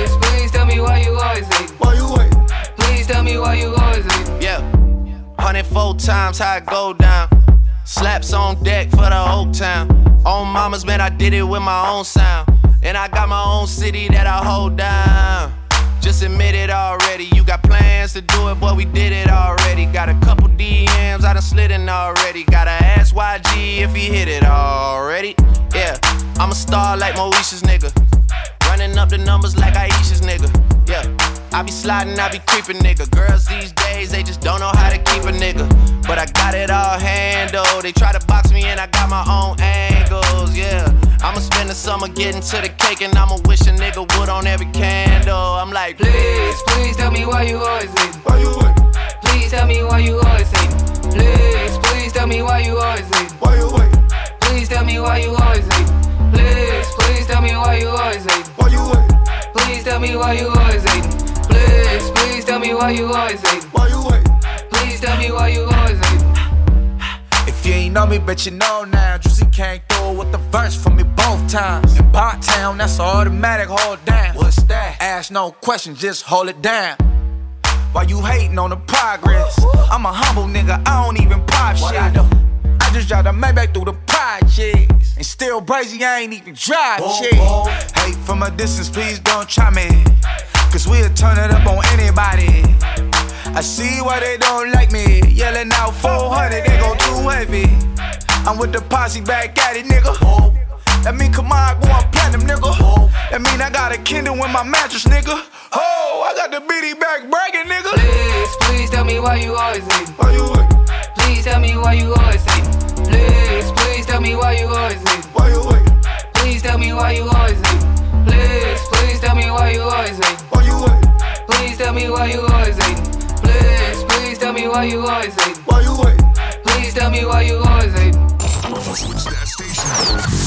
E: me why you always hating.
L: Why you wait?
E: Please tell me why you always hating.
M: Yeah, 104 times how it go down. Slaps on deck for the Oak Town. On mamas, man, I did it with my own sound. And I got my own city that I hold down. Just admit it already. You got plans to do it, boy, we did it already. Got a couple DMs, I done slid in already. Gotta ask YG if he hit it already. Yeah, I'm a star like Moesha's nigga. Running up the numbers like Aisha's nigga. Yeah, I be sliding, I be creeping nigga. Girls these days, they just don't know how to keep a nigga. But I got it all handled. They try to box me in, I got my own angles. Yeah, I'ma spend the summer getting to the cake, and I'ma wish a nigga would on every candle. I'm like,
E: Please, please tell me why you always hating.
L: Why you wait?
E: Please tell me why you always hating. Please, please tell me why you always hating.
L: Why you wait?
E: Please tell me why you always hating. Please, me why you always hating.
L: Why you wait?
E: Please tell me why you always hating. Please, please tell me why you always hating.
L: Why you wait?
E: Please tell me why you always hating.
N: If you ain't know me, bet you know now. Juicy came through with the verse for me both times. In Bot Town, that's automatic, hold down. What's that? Ask no questions, just hold it down. Why you hating on the progress? I'm a humble nigga, I don't even pop shit. I just drive the Maybach through the projects. And still brazy, I ain't even drive shit. Hate from a distance, please don't try me. Cause we'll turn it up on anybody. I see why they don't like me. Yelling out 400, they go too heavy. I'm with the posse back at it, nigga. That mean come on, go on platinum, nigga. That mean I got a Kindle in my mattress, nigga. Oh, I got the bitty back bragging, nigga.
E: Please, please tell me why you always hating.
L: Why you wait?
E: Please tell me why you always hating. Please, please tell me why you always hating.
L: Why you wait?
E: Please tell me why you always hating. Please, please tell me why you always hating.
L: Why you wait?
E: Please tell me why you always hating. Please, please tell me why you always hating.
L: Why you wait?
E: Please tell me why you always hating.
A: Switch that station.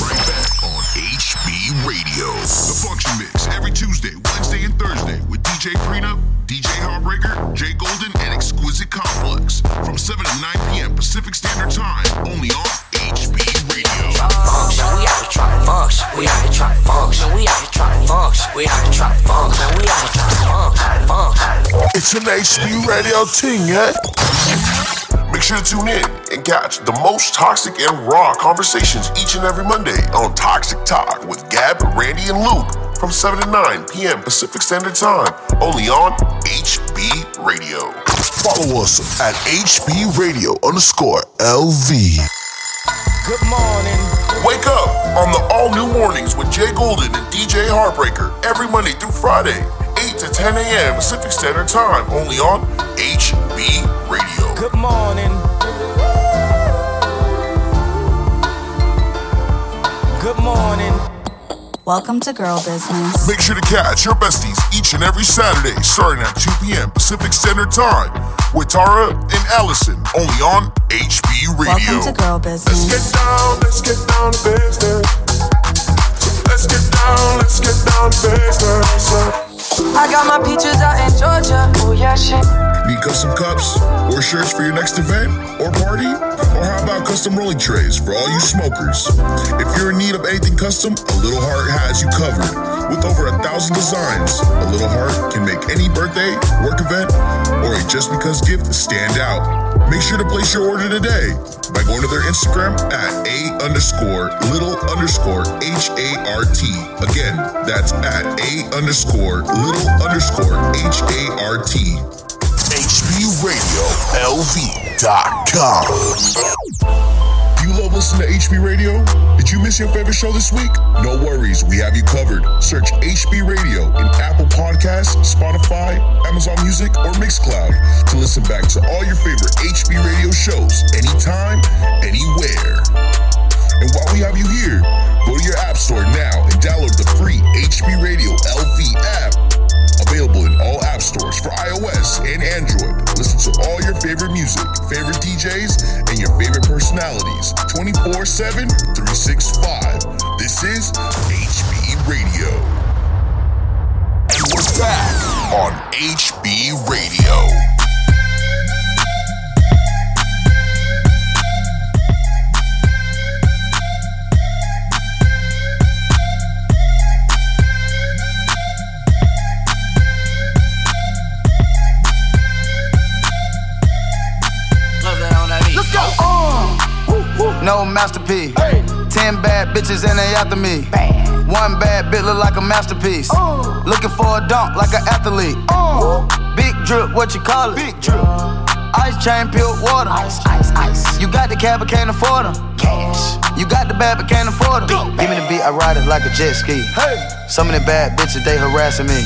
A: Right back on HB Radio. The Function Mix every Tuesday, Wednesday, and Thursday with DJ Prenup, DJ Heartbreaker, Jay Golden, and Exquisite Complex from 7 to 9 p.m. Pacific Standard Time. Only on HB Radio.
O: Function, we out here trying function. We out here trying function. We out here trying function. We out here trying function. We out here trying. Function.
A: It's an HB Radio thing, yeah? Make sure to tune in and catch the most toxic and raw conversations each and every Monday on Toxic Talk with Gab, Randy, and Luke from 7 to 9 p.m. Pacific Standard Time, only on HB Radio. Follow us at HB Radio underscore LV.
N: Good morning.
A: Wake up on the all new mornings with Jay Golden and DJ Heartbreaker every Monday through Friday, 8 to 10 a.m. Pacific Standard Time, only on HB Radio.
N: Good morning. Good morning.
P: Welcome to Girl Business.
A: Make sure to catch your besties each and every Saturday starting at 2 p.m. Pacific Standard Time with Tara and Allison only on HB Radio.
P: Welcome to Girl Business.
A: Let's get down, let's get down to business. Let's get down, let's get down to business.
G: I got my peaches out in Georgia. Oh yeah, shit.
A: Need custom cups or shirts for your next event or party? Or how about custom rolling trays for all you smokers? If you're in need of anything custom, A Little Heart has you covered. With over a thousand designs, A Little Heart can make any birthday, work event, or a just because gift stand out. Make sure to place your order today by going to their Instagram at a underscore little underscore H A R T. Again, that's at a underscore little underscore H A R T. HBRadioLV.com. You love listening to HB Radio? Did you miss your favorite show this week? No worries, we have you covered. Search HB Radio in Apple Podcasts, Spotify, Amazon Music, or Mixcloud to listen back to all your favorite HB Radio shows anytime, anywhere. And while we have you here, go to your app store now and download the free HB Radio LV app. Available in all app stores for iOS and Android. Listen to all your favorite music, favorite DJs, and your favorite personalities 24 7, 365. This is HB Radio. And we're back on HB Radio.
C: No masterpiece. Ten bad bitches and they after me. One bad bitch look like a masterpiece. Uh. Looking for a dunk like an athlete. Uh. Big drip, what you call it? Big drip. Ice chain, pure water. Ice, ice, ice. You got the cab, but can't afford them. Cash. You got the bad, but can't afford them. Give me the beat, I ride it like a jet ski. Hey. Some of the bad bitches, they harassing me.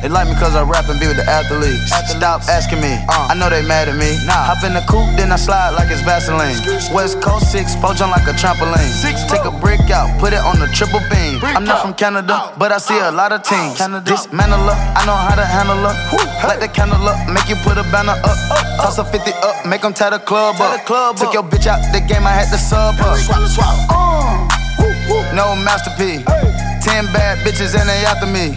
C: They like me cause I rap and be with the athletes. Stop asking me, I know they mad at me. Hop in the coupe, then I slide like it's Vaseline. West Coast 6, four jump like a trampoline. Six, Take a brick out, put it on the triple beam. I'm not from Canada, but I see a lot of teams. Dismantle her, I know how to handle her. Light the candle up, make you put a banner up. Toss a 50 up, make them tie the club up. Took your bitch out the game, I had to sub her. Uh. No masterpiece. Ten bad bitches and they after me.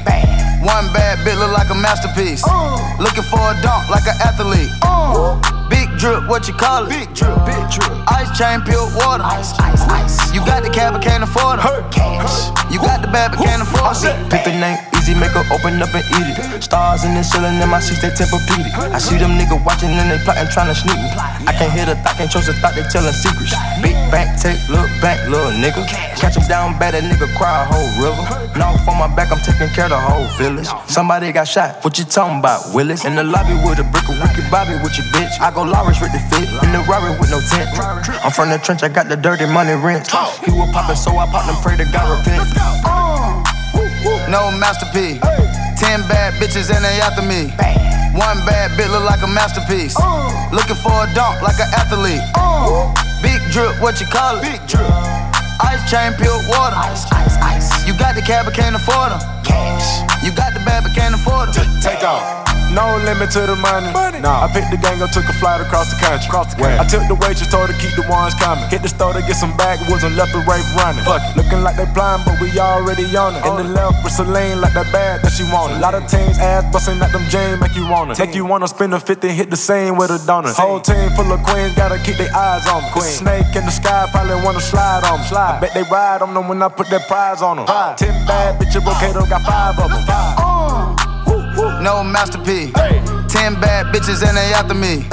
C: One bad bitch look like a masterpiece. Uh. Looking for a dunk like an athlete. Uh. Big drip, what you call it? Big drip, big drip. Ice chain, pure water. Ice, ice, ice. You got the cab, but can't afford it. Cash. You got the bad, but can't afford it.
H: Pick the name, make her open up and eat it. Stars in the ceiling in my seats, they Tempur-Pedic. I see them niggas watching and they plotting, trying to sneak me. I can't hear the thought, can't trust the thought, they telling secrets. Big bank, take, look back, little nigga. Catch him down bad, that nigga cry a whole river. Now on my back, I'm taking care of the whole village. Somebody got shot, what you talking about, Willis? In the lobby with a brick of Ricky Bobby with your bitch. I go Lawrence with the fit, in the Rari with no tent. I'm from the trench, I got the dirty money rent. He was poppin', so I popped and pray to God repent.
C: No masterpiece. Ten bad bitches and they after me. One bad bitch look like a masterpiece. Uh. Looking for a dunk like an athlete. Uh. Big drip, what you call it? Big drip. Ice chain, pure water. Ice, ice, ice. You got the cab, but can't afford them. Cash. You got the bad, but can't afford them.
Q: Take off. No limit to the money. money. Nah. I picked the gang up, took a flight across the country. Across the country. I took the waitress, told her to keep the ones coming. Hit the store to get some backwoods and left the right running. Fuck it. Looking like they blind, but we already on it. In the left with Celine, like that bag that she wanted. A lot of teams ass busting at them jeans, make you wanna. Take you wanna spend a 50, hit the same with a donut. Whole team full of queens, gotta keep their eyes on me. Queen. Snake in the sky, probably wanna slide on me. Slide. I bet they ride on them when I put that prize on them. Ten bad bitches, Rocato got five of them. Five.
C: No masterpiece. Ten bad bitches and they after me.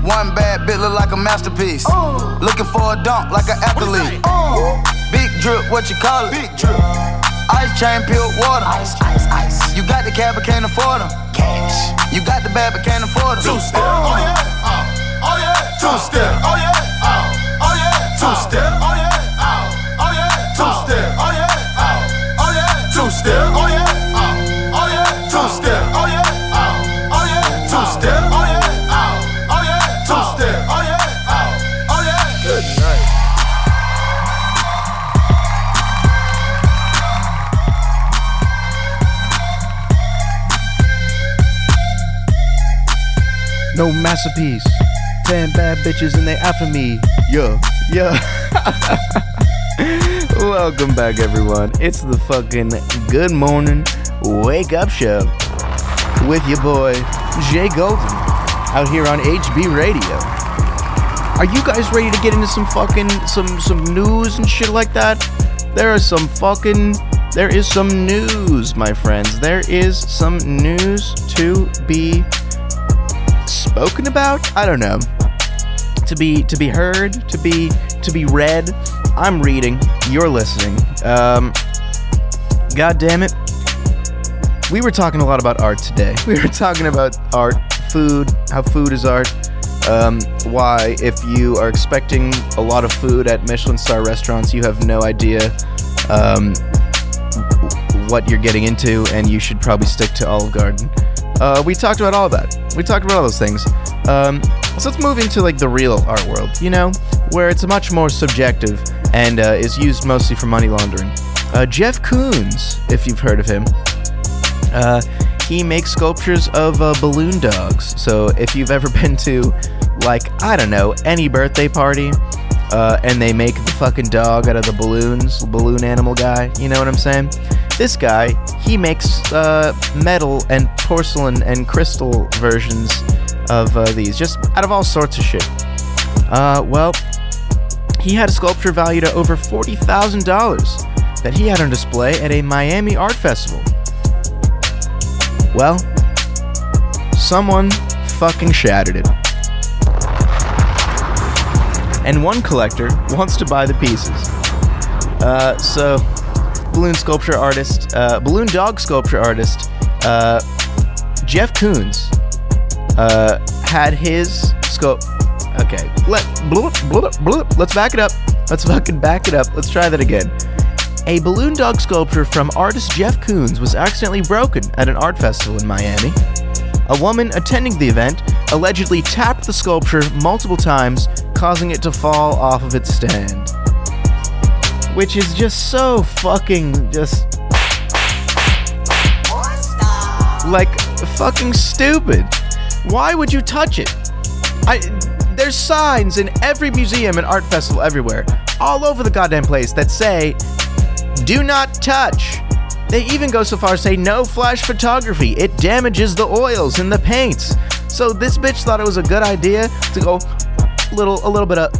C: One bad bitch look like a masterpiece. Oh. Looking for a dunk like an athlete. Oh. Big drip, what you call it? Big drip. Ice chain, pure water. Ice, ice, ice. You got the cab, but can't afford them. Cash. You got the bad, but can't afford them.
R: Two step. Oh yeah. Oh, oh yeah. Two step. Oh yeah. Oh, oh yeah. Two step. Oh yeah. Oh, oh yeah. Two step. Oh yeah. Oh, oh yeah. Two step. Oh yeah.
F: No masterpiece. Ten bad bitches and they after me. Yeah, yeah. <laughs> Welcome back, everyone. It's the fucking Good Morning Wake Up Show with your boy Jay Golden out here on HB Radio. Are you guys ready to get into some fucking some some news and shit like that? There is some fucking there is some news, my friends. There is some news to be spoken about. I don't know. To be to be heard, to be to be read. I'm reading. You're listening. Um, God damn it. We were talking a lot about art today. <laughs> We were talking about art food, how food is art. Um, why, if you are expecting a lot of food at Michelin star restaurants, you have no idea um, what you're getting into, and you should probably stick to Olive Garden. Uh, we talked about all that. We talked about all those things. Um, so let's move into like the real art world, you know, where it's much more subjective and uh, is used mostly for money laundering. Uh, Jeff Koons, if you've heard of him, uh, he makes sculptures of uh, balloon dogs. So if you've ever <laughs> been to, like, I don't know, any birthday party, uh, and they make the fucking dog out of the balloons, balloon animal guy, you know what I'm saying? This guy, he makes uh, metal and porcelain and crystal versions of uh, these, just out of all sorts of shit. Uh, well, he had a sculpture valued at over $40,000 that he had on display at a Miami art festival. Well, someone fucking shattered it. And one collector wants to buy the pieces. Uh, so, balloon sculpture artist, uh, balloon dog sculpture artist, uh, Jeff Koons, uh, had his scope. Okay, let bloop, bloop, bloop. let's back it up. Let's fucking back it up. Let's try that again. A balloon dog sculpture from artist Jeff Koons was accidentally broken at an art festival in Miami. A woman attending the event allegedly tapped the sculpture multiple times, causing it to fall off of its stand. Which is just so fucking just. Like, fucking stupid. Why would you touch it? I. There's signs in every museum and art festival everywhere, all over the goddamn place, that say, do not touch. They even go so far as say no flash photography. It damages the oils and the paints. So this bitch thought it was a good idea to go little a little bit of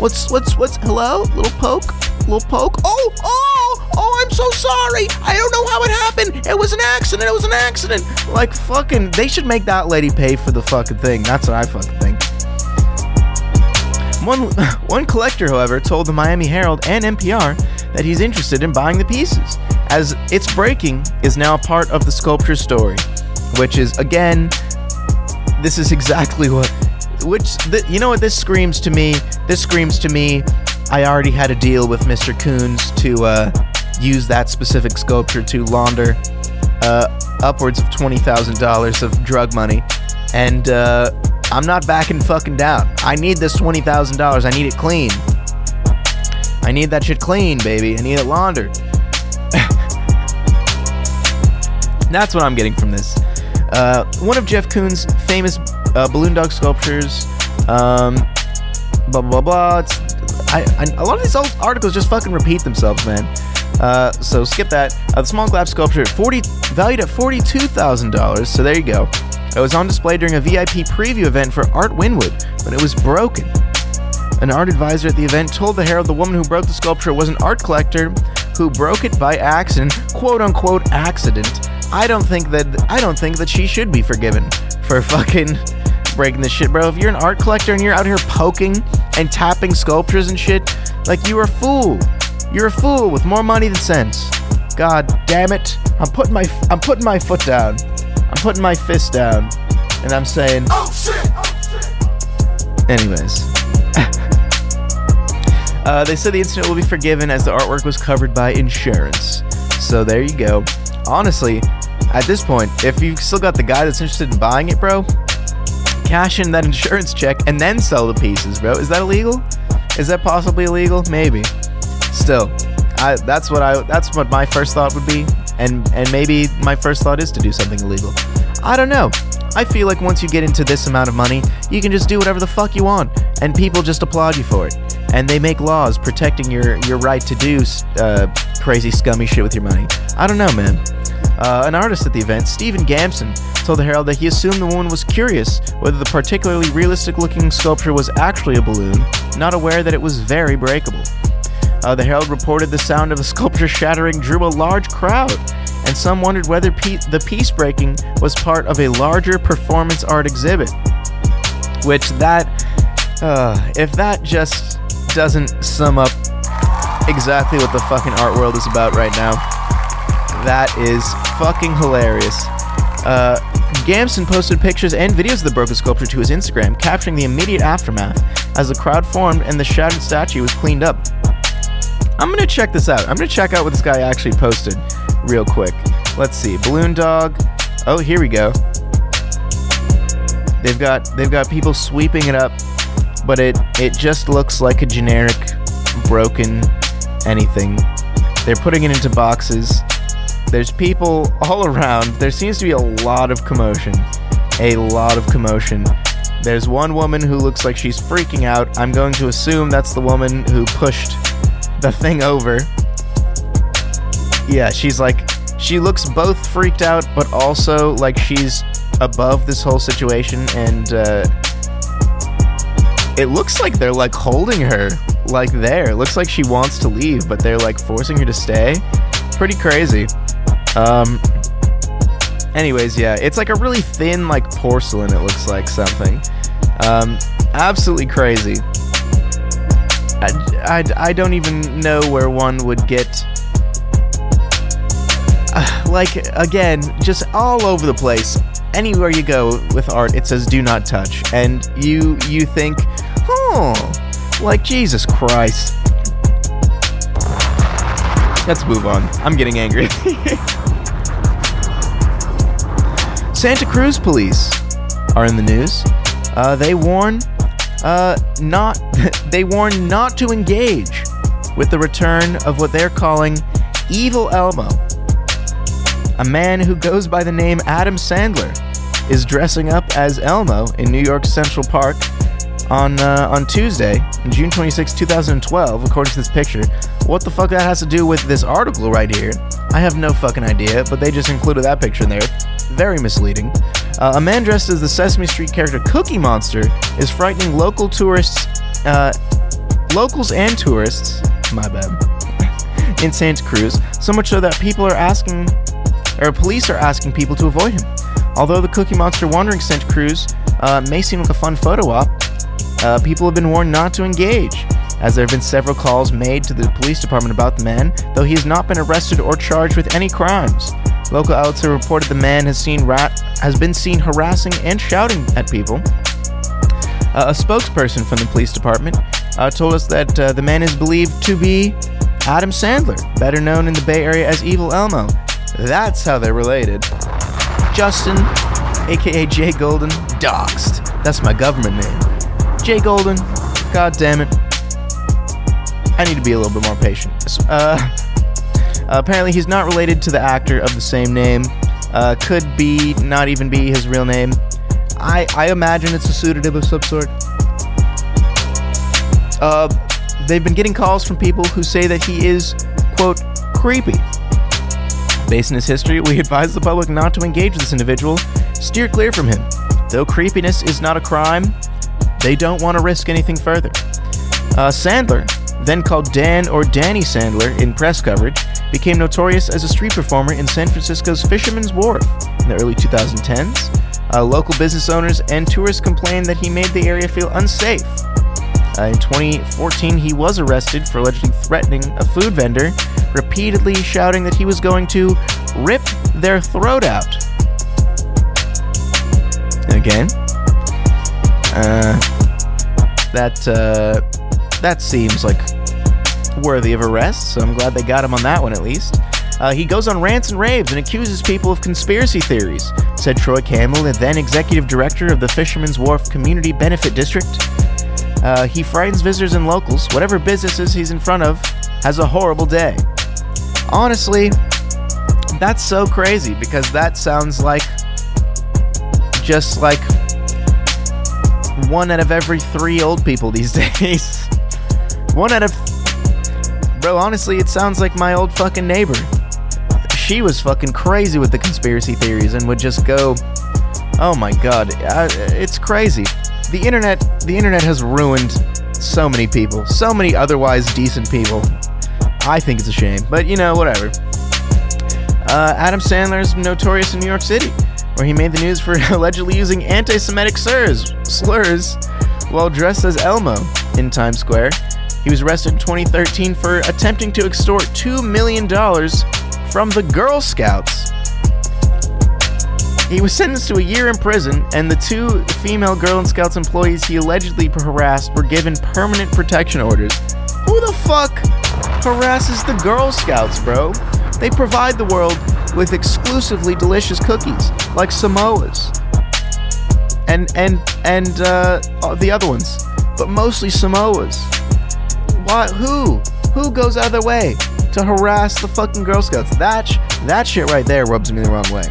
F: What's what's what's hello? Little poke? Little poke? Oh, oh, oh, I'm so sorry. I don't know how it happened. It was an accident. It was an accident. Like fucking they should make that lady pay for the fucking thing. That's what I fucking think. One, <laughs> one collector, however, told the Miami Herald and NPR that he's interested in buying the pieces, as its breaking is now part of the sculpture story. Which is, again, this is exactly what. Which, you know what this screams to me? This screams to me, I already had a deal with Mr. Koons to uh, use that specific sculpture to launder uh, upwards of $20,000 of drug money. And, uh, I'm not backing fucking down. I need this $20,000. I need it clean. I need that shit clean, baby. I need it laundered. <laughs> That's what I'm getting from this. Uh, one of Jeff Koons' famous uh, balloon dog sculptures. Um, blah blah blah. It's, I, I, a lot of these old articles just fucking repeat themselves, man. Uh, so skip that. Uh, the small glass sculpture, forty valued at forty-two thousand dollars. So there you go. It was on display during a VIP preview event for Art Wynwood, but it was broken. An art advisor at the event told the Herald the woman who broke the sculpture was an art collector who broke it by accident, quote unquote accident. I don't think that I don't think that she should be forgiven for fucking breaking this shit, bro. If you're an art collector and you're out here poking and tapping sculptures and shit, like you're a fool. You're a fool with more money than sense. God damn it. I'm putting my I'm putting my foot down. I'm putting my fist down. And I'm saying
L: Oh shit!
F: Anyways. <laughs> uh, they said the incident will be forgiven as the artwork was covered by insurance. So there you go. Honestly, at this point, if you've still got the guy that's interested in buying it, bro, cash in that <laughs> insurance check and then sell the pieces, bro. Is that illegal? Is that possibly illegal? Maybe. Still, I that's what I that's what my first thought would be, and and maybe my first thought is to do something illegal. I don't know. I feel like once you get into this amount of money, you can just do whatever the fuck you want, and people just applaud you for it. And they make laws protecting your your right to do uh, crazy, scummy shit with your money. I don't know, man. Uh, an artist at the event, Stephen Gamson, told the Herald that he assumed the woman was curious whether the particularly realistic looking sculpture was actually a balloon, not aware that it was very breakable. Uh, the Herald reported the sound of a <laughs> sculpture shattering drew a large crowd, and some wondered whether pe- the piece breaking was part of a larger performance art exhibit. Which, that, uh, if that just doesn't sum up exactly what the fucking art world is about right now, that is fucking hilarious. Uh, Gamson posted pictures and videos of the broken sculpture to his Instagram, capturing the immediate aftermath as the crowd formed and the shattered statue was cleaned up. I'm gonna check this out. I'm gonna check out what this guy actually posted real quick. Let's see. Balloon dog. Oh, here we go. They've got they've got people sweeping it up, but it it just looks like a generic broken anything. They're putting it into boxes. There's people all <laughs> around. There seems to be a lot of commotion. A lot of commotion. There's one woman who looks like she's freaking out. I'm going to assume that's the woman who pushed the thing over. Yeah, she's like, she looks both freaked out, but also like she's above this whole situation, and uh, it looks like they're like holding her like there. It looks like she wants to leave, but they're like forcing her to stay. Pretty crazy. Um. Anyways, yeah, it's like a really thin, like porcelain. It looks like something. Um, absolutely crazy. I, I, I don't even know where one would get. Uh, <sighs> like again, just all over the place. Anywhere you go with art, it says "Do not touch," and you you think, oh, like Jesus Christ. Let's move on. I'm getting angry. <laughs> Santa Cruz police are in the news. Uh, they warn uh, not <laughs> they warn not to engage with the return of what they're calling Evil Elmo. A man who goes by the name Adam Sandler is dressing up as Elmo in New York Central Park on uh, on Tuesday, June 26, 2012, according to this picture. What the fuck that has to do with this article right here? I have no fucking idea, but they just included that picture in there. Very misleading. Uh, a man dressed as the Sesame Street character Cookie Monster is frightening local tourists, uh, locals and tourists. My bad. <laughs> In Santa Cruz, so much so that people are asking, or police are asking people to avoid him. Although the Cookie Monster wandering Santa Cruz uh, may seem like a fun photo op, uh, people have been warned not to engage, as there have been several calls made to the police department about the man, though he has not been arrested or charged with any crimes. Local outlets have reported the man has seen rat has been seen harassing and shouting at people. Uh, a spokesperson from the police department uh, told us that uh, the man is believed to be Adam Sandler, better known in the Bay Area as Evil Elmo. That's how they're related. Justin, aka Jay Golden, doxed. That's my government name. Jay Golden, god damn it. I need to be a little bit more patient. Uh, apparently, he's not related to the actor of the same name. Uh, could be, not even be his real name. I, I imagine it's a pseudonym of some sort. Uh, they've been getting calls from people who say that he is, quote, creepy. Based on his history, we <laughs> advise the public not to engage this individual, steer clear from him. Though creepiness is not a crime, they don't want to risk anything further. Uh, Sandler, then called Dan or Danny Sandler in press coverage, became notorious as a street performer in San Francisco's Fisherman's Wharf in the early 2010s. Uh, local business owners and tourists complained that he made the area feel unsafe. Uh, in 2014, he was arrested for allegedly threatening a food vendor, repeatedly shouting that he was going to rip their throat out. Again, uh, that uh, that seems like worthy of arrest. So I'm glad they got him on that one at least. Uh, he goes on rants and raves and accuses people of conspiracy theories, said Troy Campbell, the then executive director of the Fisherman's Wharf Community Benefit District. Uh, he frightens visitors and locals. Whatever businesses he's in front of has a horrible day. Honestly, that's so crazy because that sounds like just like one out of every three old people these <laughs> days. One out of. Bro, honestly, it sounds like my old fucking neighbor. She was fucking crazy with the conspiracy theories and would just go. Oh my god, uh, it's crazy. The internet, the internet has ruined so many people, so many otherwise decent people. I think it's a shame, but you know, whatever. Uh, Adam Sandler is notorious in New York City where he made the news for <laughs> allegedly using anti Semitic slurs, slurs while dressed as Elmo in Times Square. He was arrested in 2013 for attempting to extort $2 million from the Girl Scouts. He was sentenced to a year in prison, and the two female Girl Scouts employees he allegedly harassed were given permanent protection orders. Who the fuck harasses the Girl Scouts, bro? They provide the world with exclusively delicious cookies, like Samoas, and and and uh, the other ones, but mostly Samoas. Who? Who goes out of their way to harass the fucking Girl Scouts? That sh- that shit right there rubs me the wrong way.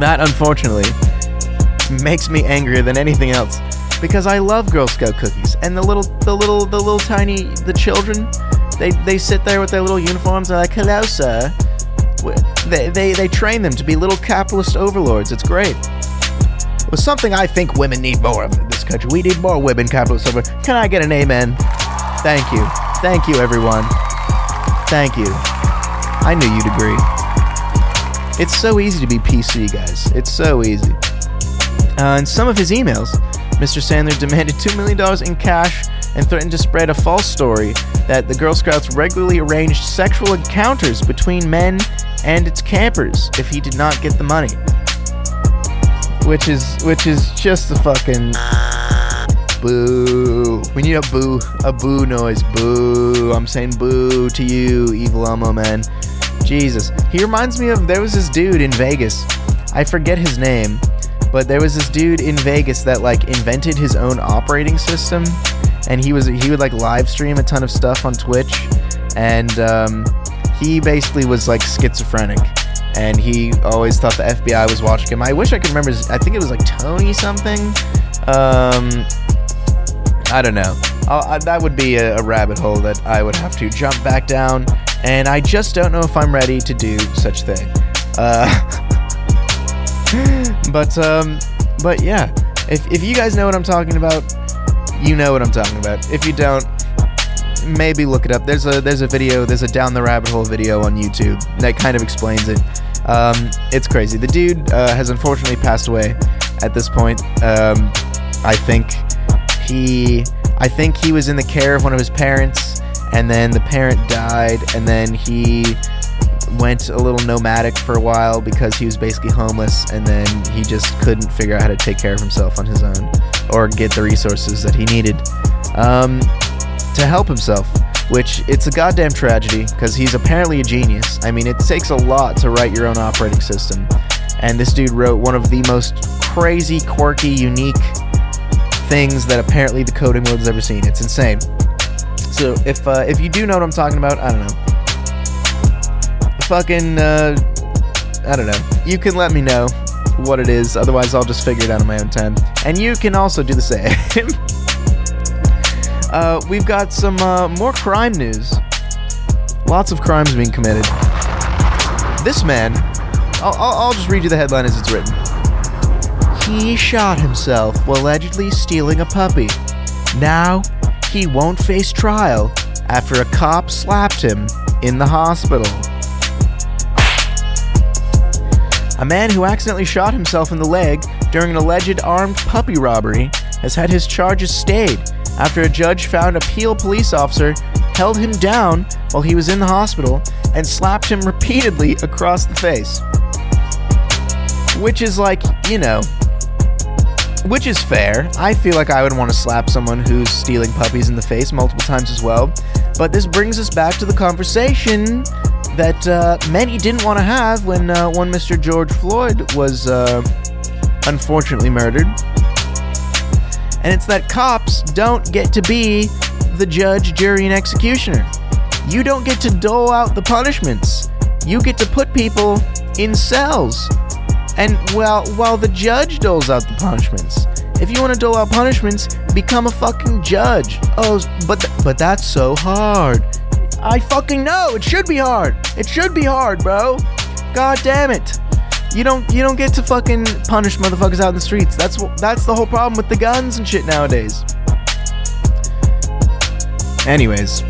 F: That unfortunately makes me angrier than anything else because I love Girl Scout cookies and the little the little the little tiny the children they they sit there with their little uniforms and like hello sir they, they they train them to be little capitalist overlords it's great it was something I think women need more of in this country we need more women capitalist overlords can I get an amen thank you. Thank you everyone. Thank you. I knew you'd agree. It's so easy to be PC guys. It's so easy. Uh, in some of his emails, Mr. Sandler demanded $2 million in cash and threatened to spread a false story that the Girl Scouts regularly arranged sexual encounters between men and its campers if he did not get the money. Which is which is just the fucking boo. We need a boo, a boo noise. Boo. I'm saying boo to you, evil Elmo man. Jesus. He reminds me of there was this dude in Vegas. I forget his name, but there was this dude in Vegas that like invented his own operating system, and he was he would like live stream a ton of stuff on Twitch, and um, he basically was like schizophrenic, and he always thought the FBI was watching him. I wish I could remember. His, I think it was like Tony something. Um, I don't know. I'll, that would be a, a rabbit hole that I would have to jump back down, and I just don't know if I'm ready to do such thing. Uh, <laughs> but um, but yeah, if if you guys know what I'm talking about, you know what I'm talking about. If you don't, maybe look it up. There's a there's a video, there's a down the rabbit hole video on YouTube that kind of explains it. Um, it's crazy. The dude uh, has unfortunately passed away at this point. Um, I think he I think he was in the care of one of his parents, and then the parent died, and then he went a little nomadic for a while because he was basically homeless and then he just couldn't figure out how to take care of himself on his own or get the resources that he needed um, to help himself which it's a goddamn tragedy because he's apparently a genius. I mean it takes a lot to write your own operating system. And this dude wrote one of the most crazy quirky unique things that apparently the coding world has ever seen it's insane so if uh, if you do know what i'm talking about i don't know fucking uh, I don't know. You can let me know what it is. Otherwise, I'll just figure it out on my own time. And you can also do the same. <laughs> uh, we've got some uh, more crime news. Lots of crimes being committed. This man, I'll, I'll, I'll just read you the headline as it's written. He shot himself while allegedly stealing a puppy. Now, he won't face trial after a cop slapped him in the hospital. A man who accidentally shot himself in the leg during an alleged armed puppy robbery has had his charges stayed after a judge found a Peel police officer held him down while he was in the hospital and slapped him repeatedly across the face. Which is like, you know, which is fair. I feel like I would want to slap someone who's stealing puppies in the face multiple times as well. But this brings us back to the conversation that uh, many didn't want to have when uh, one Mr. George Floyd was uh, unfortunately murdered. And it's that cops don't get to be the judge, jury, and executioner. You don't get to dole out the punishments. You get to put people in cells. And well, while the judge doles out the punishments, if you want to dole out punishments, become a fucking judge. Oh, but th- but that's so hard. I fucking know. It should be hard. It should be hard, bro. God damn it. You don't you don't get to fucking punish motherfuckers out in the streets. That's that's the whole problem with the guns and shit nowadays. Anyways,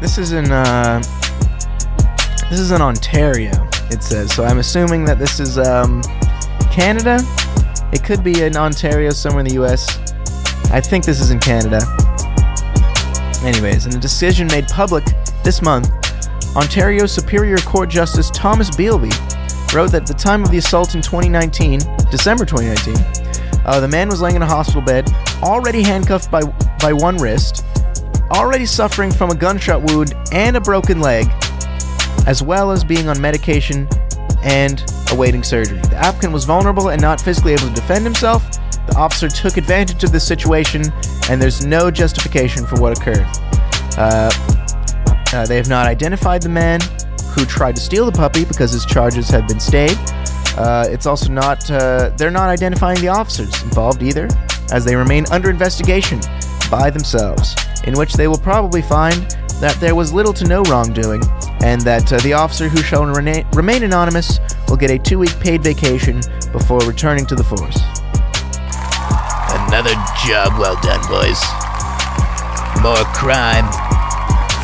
F: this is in uh this is in Ontario. It says. So I'm assuming that this is um Canada. It could be in Ontario somewhere in the US. I think this is in Canada. Anyways, in a decision made public this month, Ontario Superior Court Justice Thomas Beelby wrote that at the time of the assault in 2019, December 2019, uh, the man was laying in a hospital bed, already handcuffed by by one wrist, already suffering from a gunshot wound and a broken leg, as well as being on medication and awaiting surgery. The applicant was vulnerable and not physically able to defend himself. The officer took advantage of this situation, and there's no justification for what occurred. Uh, uh, they have not identified the man who tried to steal the puppy because his charges have been stayed. Uh, it's also not, uh, they're not identifying the officers involved either, as they remain under investigation by themselves, in which they will probably find that there was little to no wrongdoing, and that uh, the officer who shall rena- remain anonymous will get a two week paid vacation before returning to the force.
S: Another job well done, boys. More crime,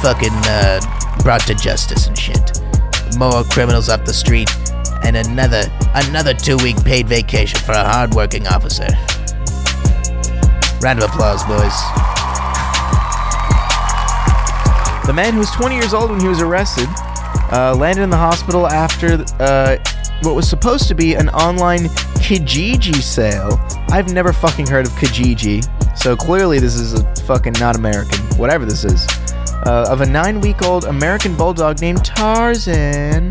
S: fucking uh, brought to justice and shit. More criminals off the street, and another another two week paid vacation for a hardworking officer. Round of applause, boys.
F: The man who was 20 years old when he was arrested uh, landed in the hospital after uh, what was supposed to be an online Kijiji sale. I've never fucking heard of Kijiji, so clearly this is a fucking not American, whatever this is. Uh, of a nine week old American bulldog named Tarzan. <laughs>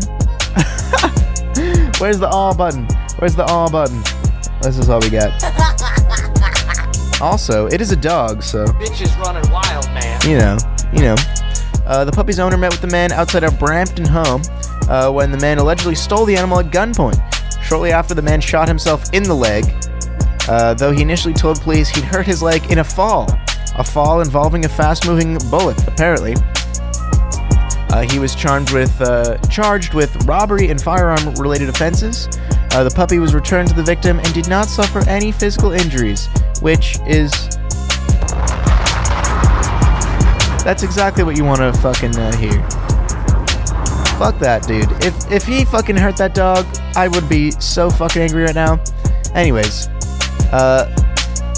F: Where's the all button? Where's the all button? This is all we got. <laughs> Also, it is a dog, so
T: Bitch is running wild, man.
F: you know, you know. Uh, the puppy's owner met with the man outside a Brampton home uh, when the man allegedly stole the animal at gunpoint. Shortly after, the man shot himself in the leg, uh, though he initially told police he'd hurt his leg in a fall. A fall involving a fast moving bullet, apparently. Uh, he was charged with uh, charged with robbery and firearm related offenses. Uh, the puppy was returned to the victim and did not suffer any physical injuries, which is that's exactly what you want to fucking uh, hear. Fuck that, dude. If if he fucking hurt that dog, I would be so fucking angry right now. Anyways, uh,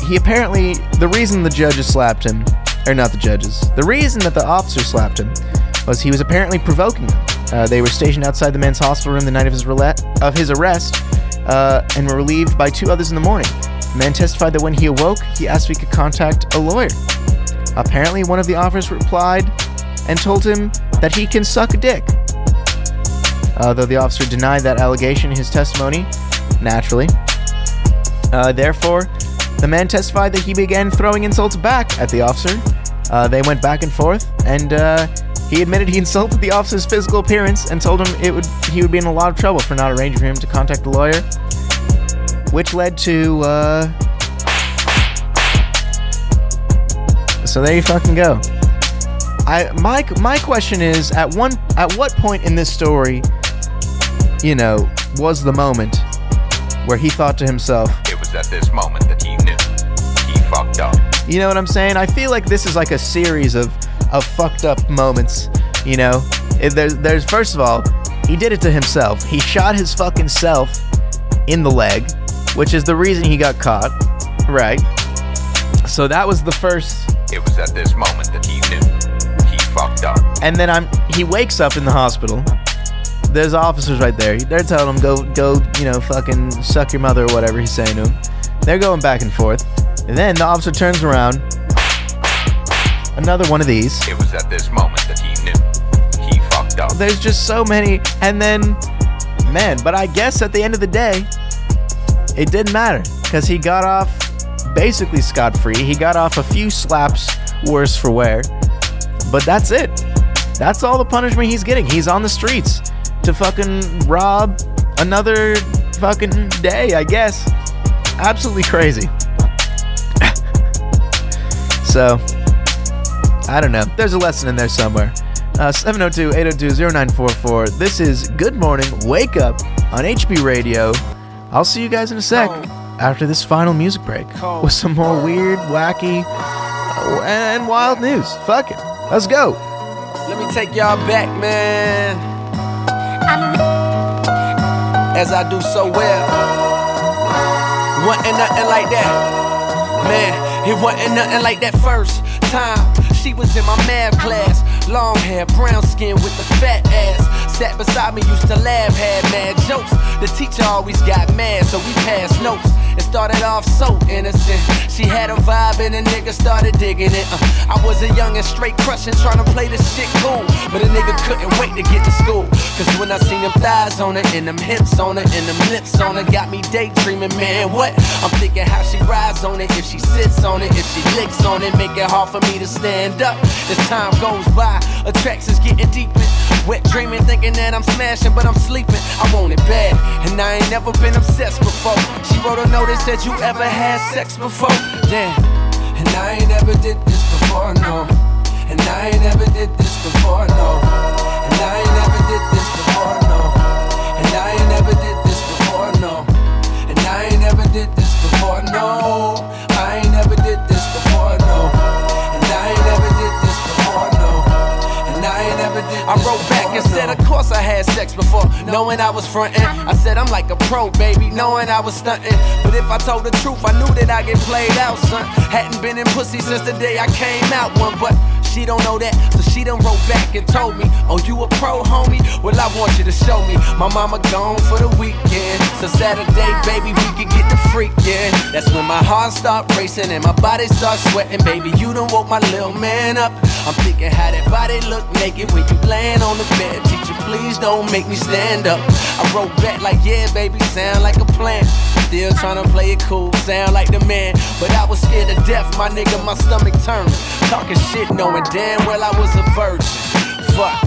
F: he apparently the reason the judges slapped him, or not the judges, the reason that the officer slapped him was he was apparently provoking them. Uh, they were stationed outside the man's hospital room the night of his of his arrest, uh, and were relieved by two others in the morning. The man testified that when he awoke, he asked if he could contact a lawyer. Apparently, one of the officers replied and told him that he can suck a dick. Uh, though the officer denied that allegation in his testimony, naturally. Uh, therefore, the man testified that he began throwing insults back at the officer. Uh, they went back and forth, and uh, he admitted he insulted the officer's physical appearance and told him it would he would be in a lot of trouble for not arranging for him to contact a lawyer, which led to. So there you fucking go. I my my question is at one at what point in this story, you know, was the moment where he thought to himself,
U: It was at this moment that he knew. He fucked up.
F: you know what I'm saying? I feel like this is like a series of of fucked up moments. You know, If there's there's first of all, he did it to himself. He shot his fucking self in the leg, which is the reason he got caught. Right. So that was the first
U: It was at this moment that he knew. He fucked up.
F: And then I'm he wakes up in the hospital. There's officers right there. They're telling him go go, you know, fucking suck your mother or whatever he's saying to him. They're going back and forth. And then the officer turns around. Another one of these.
U: It was at this moment that he knew. He fucked up.
F: There's just so many and then man, but I guess at the end of the day it didn't matter cuz he got off basically scot-free. He got off a few slaps worse for wear. But that's it. That's all the punishment he's getting. He's on the streets to fucking rob another fucking day, I guess. Absolutely crazy. <laughs> so, I don't know. There's a lesson in there somewhere. Uh, 702 802 0944. This is Good Morning Wake Up on HB Radio. I'll see you guys in a sec after this final music break with some more weird, wacky, and wild news. Fuck it. Let's go.
T: Let me take y'all back, man. As I do so well. Wasn't nothing like that. Man, it wasn't nothing like that first time. She was in my math class. Long hair, brown skin with the fat ass. Sat beside me, used to laugh, had mad jokes. The teacher always got mad, so we passed notes. It started off so innocent. She had a vibe and a nigga started digging it. Uh, I was a young and straight crushing, trying to play this shit cool. But a nigga couldn't wait to get to school. Cause when I seen them thighs on her, and them hips on her, and them lips on her, got me daydreaming, man. What? I'm thinking how she rides on it, if she sits on it, if she licks on it, make it hard for me to stand up. As time goes by, attractions getting deeper. Wet dreaming, thinking that I'm smashing, but I'm sleeping. I want it bad, and I ain't never been obsessed before. She wrote a note that said, You ever had sex before? Damn, and I ain't never did this before, no. And I ain't never did this before, no. And I ain't never did this before, no. And I ain't never did this before, no. And I ain't never did this before, no. I wrote back and said, Of course I had sex before, knowing I was frontin'. I said, I'm like a pro, baby, knowing I was stuntin'. But if I told the truth, I knew that I'd get played out, son. Hadn't been in pussy since the day I came out one, but she don't know that, so she done wrote back and told me, Oh, you a pro, homie? Well, I want you to show me. My mama gone for the weekend, so Saturday, baby, we can get the freakin'. That's when my heart start racing and my body start sweating, baby. You done woke my little man up. I'm thinking how that body look naked when you laying on the bed. Teacher, please don't make me stand up. I wrote back like, Yeah, baby, sound like a plan. Still tryna play it cool, sound like the man. But I was scared to death, my nigga, my stomach turned. Talking shit, knowing damn well I was a virgin. Fuck.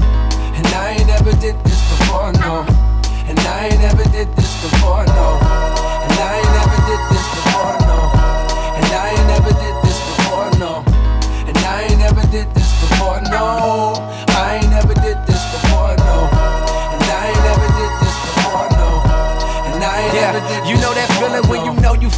T: And I ain't never did this before, no. And I ain't never did this before, no. And I ain't never did this before, no. And I ain't never did this before, no. And I ain't never did this before, no.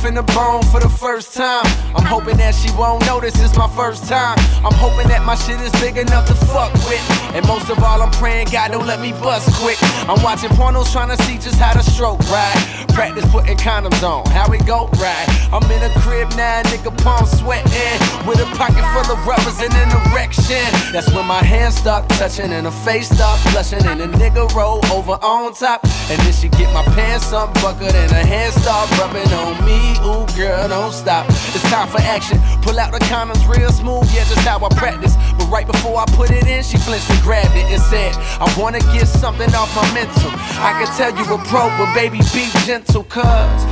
V: You finna bone for the first time. I'm hoping that she won't notice it's my first time. I'm hoping that my shit is big enough to fuck with. And most of all, I'm praying God don't let me bust quick. I'm watching pornos trying to see just how to stroke right. Practice putting condoms on, how it go right. I'm in a crib now, nigga, palm sweating. With a pocket full of rubbers and an erection. That's when my hands start touching and her face start blushing. And the nigga roll over on top. And then she get my pants up buckled and her hands start rubbing on me. Ooh, girl, don't stop. It's time for action. Pull out the condoms real smooth, yeah, just how I practice. But right before I put it in, she flinched and grabbed it and said, I wanna get something off my mental. I can tell you a pro, but baby, be gentle, cuz.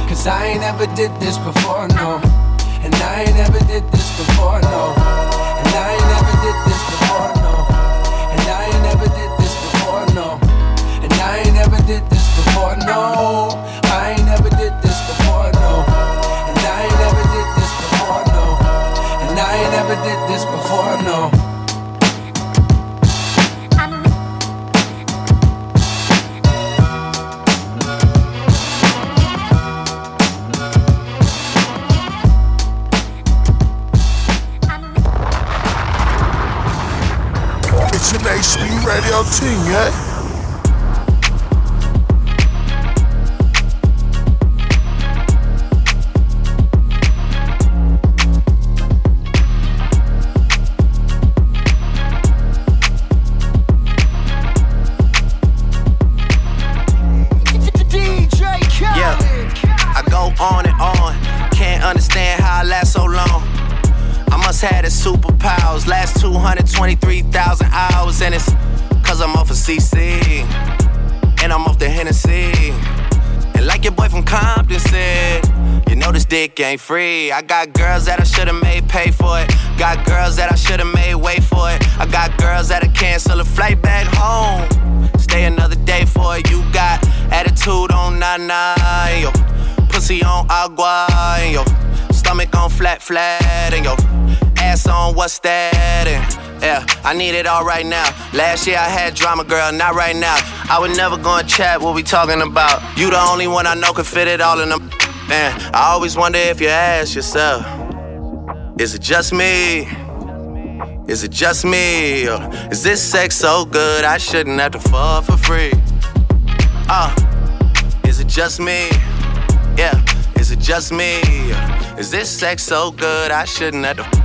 T: Cause I ain't never did this before, no. And I ain't never did this before, no. And I ain't never did this before, no. And I ain't never did this before, no. And I ain't never did this before, no.
A: It's an HB radio team, yeah?
M: Yeah, I go on and on. Can't understand how I last so long. I must have the superpowers. Last 223,000 hours, and it's cause I'm off of CC. And I'm off the Hennessy. And like your boy from Compton said, you know this dick ain't free. I got girls that I should've made pay for it. Got girls that I should've made wait for it. I got girls that'll cancel a flight back home. Stay another day for it. You got attitude on nana, yo. Pussy on agua, yo. Stomach on flat, flat, and yo. Ass on what's that? And yeah, I need it all right now. Last year I had drama, girl, not right now. I would never go and chat what we talking about. You the only one I know can fit it all in them. Man, I always wonder if you ask yourself, is it just me? Is it just me? Or is this sex so good I shouldn't have to fall for free? Uh, is it just me? Yeah, is it just me? Is this sex so good I shouldn't have to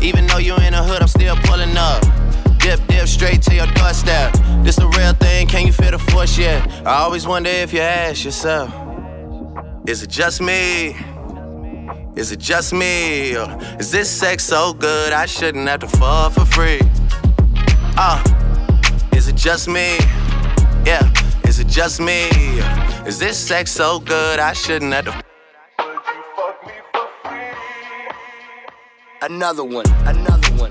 M: Even though you in the hood, I'm still pulling up. Dip, dip, straight to your doorstep. This the real thing, can you feel the force yet? I always wonder if you ask yourself, is it just me? Is it just me? Or is this sex so good I shouldn't have to fall for free? Uh, is it just me? Yeah, is it just me? Is this sex so good I shouldn't have to
O: Another one, another one.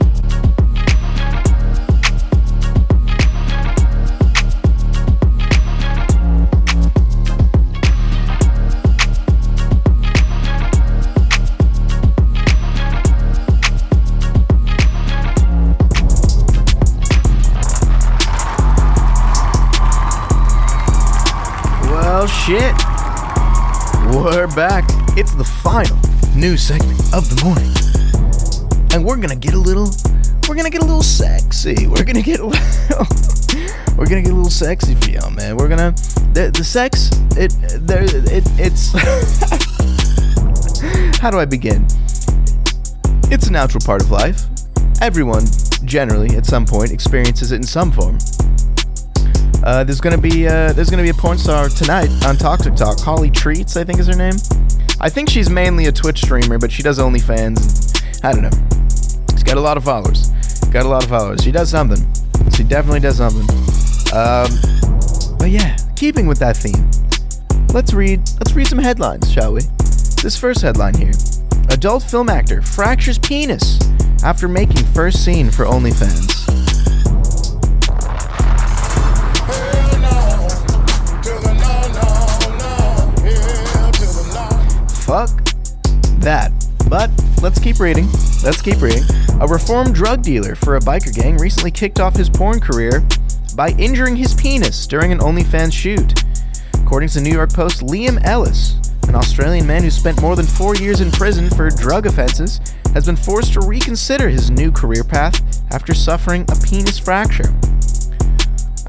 F: Well, shit. We're back. It's the final news segment of the morning. And we're gonna get a little we're gonna get a little sexy. We're gonna get a little <laughs> we're gonna get a little sexy for y'all, man. We're gonna the, the sex it there it it's <laughs> how do I begin? It's a natural part of life. Everyone generally at some point experiences it in some form. Uh, there's gonna be uh, there's gonna be a porn star tonight on Toxic Talk. Holly Treats, I think is her name. I think she's mainly a Twitch streamer, but she does OnlyFans. I don't know. Got a lot of followers. Got a lot of followers. She does something. She definitely does something. Um, but yeah, keeping with that theme, let's read let's read some headlines, shall we? This first headline here: Adult film actor fractures penis after making first scene for OnlyFans. Fuck that. But let's keep reading. Let's keep reading. A reformed drug dealer for a biker gang recently kicked off his porn career by injuring his penis during an OnlyFans shoot. According to the New York Post, Liam Ellis, an Australian man who spent more than four years in prison for drug offenses, has been forced to reconsider his new career path after suffering a penis fracture.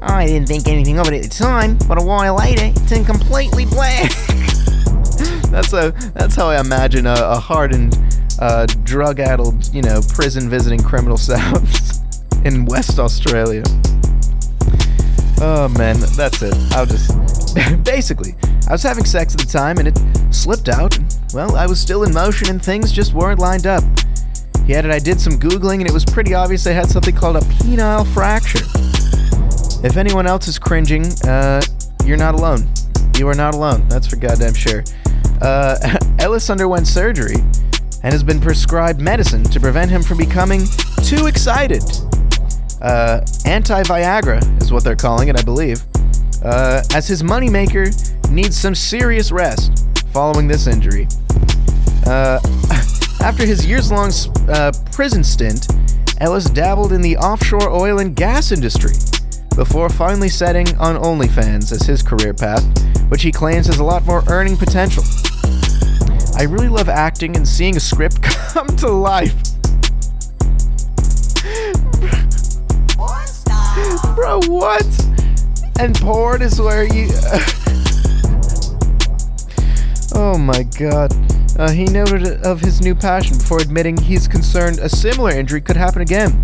F: I didn't think anything of it at the time, but a while later, it turned completely black. <laughs> that's a that's how I imagine a, a hardened, uh, drug-addled, you know, prison visiting criminal <laughs> sounds in West Australia. Oh man, that's it. I'll just <laughs> basically, I was having sex at the time and it slipped out. Well, I was still in motion and things just weren't lined up. He added, I did some googling and it was pretty obvious I had something called a penile fracture. If anyone else is cringing, uh, you're not alone. You are not alone. That's for goddamn sure. Uh, <laughs> Ellis underwent surgery and has been prescribed medicine to prevent him from becoming too excited. Uh, Anti Viagra is what they're calling it, I believe. Uh, as his moneymaker needs some serious rest following this injury. Uh, <laughs> after his years long uh, prison stint, Ellis dabbled in the offshore oil and gas industry before finally setting on OnlyFans as his career path, which he claims has a lot more earning potential. I really love acting and seeing a script <laughs> come to life. Bro, what? And porn is where you. <laughs> oh my god. Uh, he noted of his new passion before admitting he's concerned a similar injury could happen again.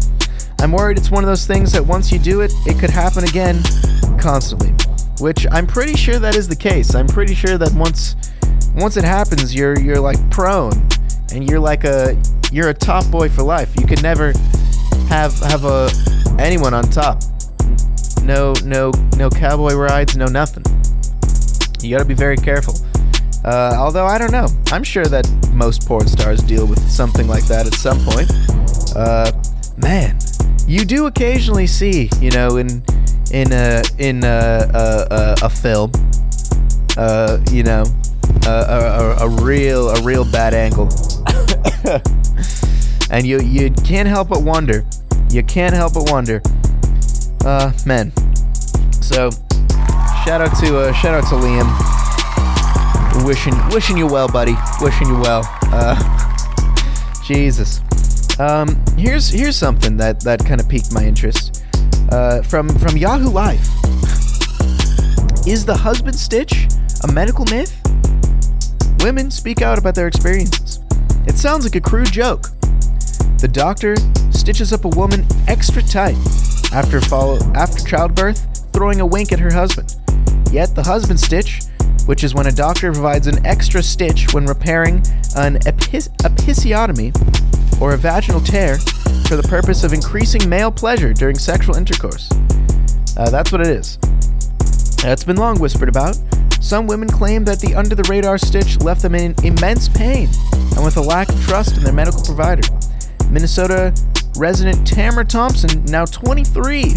F: I'm worried it's one of those things that once you do it, it could happen again constantly. Which I'm pretty sure that is the case. I'm pretty sure that once once it happens, you're you're like prone and you're like a you're a top boy for life. You could never have have a anyone on top. No no no cowboy rides, no nothing. You got to be very careful. Uh, although I don't know, I'm sure that most porn stars deal with something like that at some point. Uh, man, you do occasionally see, you know, in in a in a a, a, a film, uh, you know, a, a, a real a real bad angle. <laughs> and you you can't help but wonder. You can't help but wonder. Uh, men. So, shout out to uh, shout out to Liam. Wishing wishing you well, buddy. Wishing you well. Uh, <laughs> Jesus. Um, here's here's something that that kind of piqued my interest. Uh, from from Yahoo Life. Is the husband stitch a medical myth? Women speak out about their experiences. It sounds like a crude joke. The doctor stitches up a woman extra tight after follow after childbirth, throwing a wink at her husband. Yet the husband stitch, which is when a doctor provides an extra stitch when repairing an epis- episiotomy or a vaginal tear for the purpose of increasing male pleasure during sexual intercourse. Uh, that's what it is. It's been long whispered about. Some women claim that the under the radar stitch left them in immense pain and with a lack of trust in their medical provider. Minnesota resident Tamara Thompson, now 23,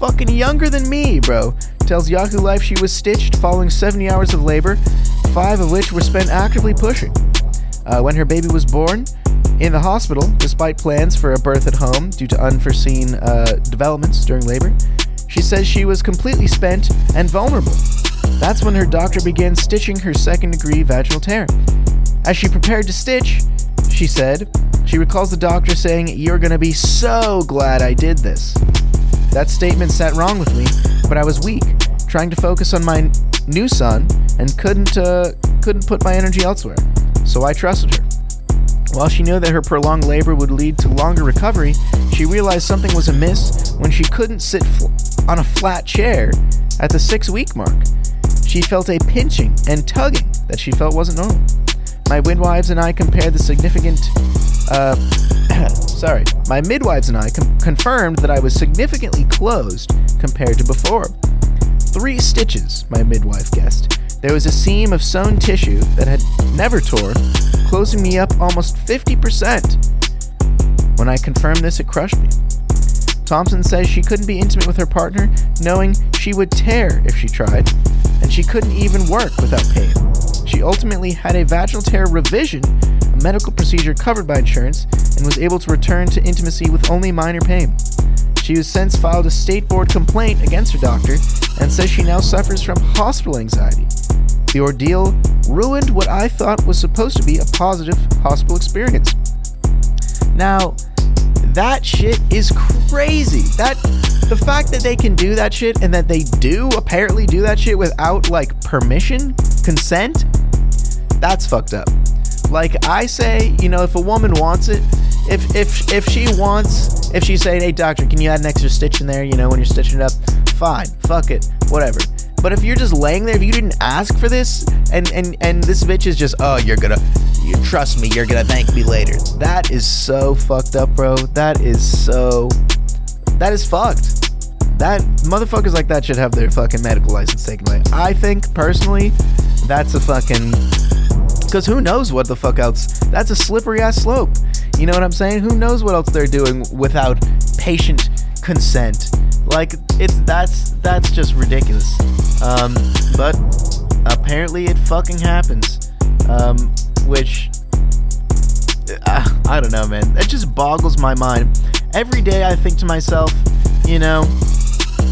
F: fucking younger than me, bro, tells Yahoo Life she was stitched following 70 hours of labor, five of which were spent actively pushing. Uh, when her baby was born, in the hospital, despite plans for a birth at home due to unforeseen uh, developments during labor, she says she was completely spent and vulnerable. That's when her doctor began stitching her second degree vaginal tear. As she prepared to stitch, she said, she recalls the doctor saying, You're gonna be so glad I did this. That statement sat wrong with me, but I was weak, trying to focus on my new son and couldn't uh, couldn't put my energy elsewhere. So I trusted her. While she knew that her prolonged labor would lead to longer recovery, she realized something was amiss when she couldn't sit fl- on a flat chair at the six week mark. She felt a pinching and tugging that she felt wasn't normal. My midwives and I compared the significant. Uh, <coughs> sorry. My midwives and I com- confirmed that I was significantly closed compared to before. Three stitches, my midwife guessed. There was a seam of sewn tissue that had never torn, closing me up almost 50%. When I confirmed this, it crushed me. Thompson says she couldn't be intimate with her partner, knowing she would tear if she tried, and she couldn't even work without pain. She ultimately had a vaginal tear revision, a medical procedure covered by insurance, and was able to return to intimacy with only minor pain. She has since filed a state board complaint against her doctor and says she now suffers from hospital anxiety. The ordeal ruined what I thought was supposed to be a positive hospital experience. Now, that shit is crazy. That the fact that they can do that shit and that they do apparently do that shit without like permission, consent, that's fucked up. Like I say, you know, if a woman wants it, if if if she wants, if she's saying, "Hey doctor, can you add an extra stitch in there?" You know, when you're stitching it up, fine, fuck it, whatever. But if you're just laying there, if you didn't ask for this, and and and this bitch is just, oh, you're gonna, you trust me, you're gonna thank me later. That is so fucked up, bro. That is so, that is fucked. That motherfuckers like that should have their fucking medical license taken away. I think personally, that's a fucking because who knows what the fuck else? That's a slippery ass slope. You know what I'm saying? Who knows what else they're doing without patient consent? Like it's that's that's just ridiculous. Um, but apparently it fucking happens. Um, which uh, I don't know, man. It just boggles my mind. Every day I think to myself, you know,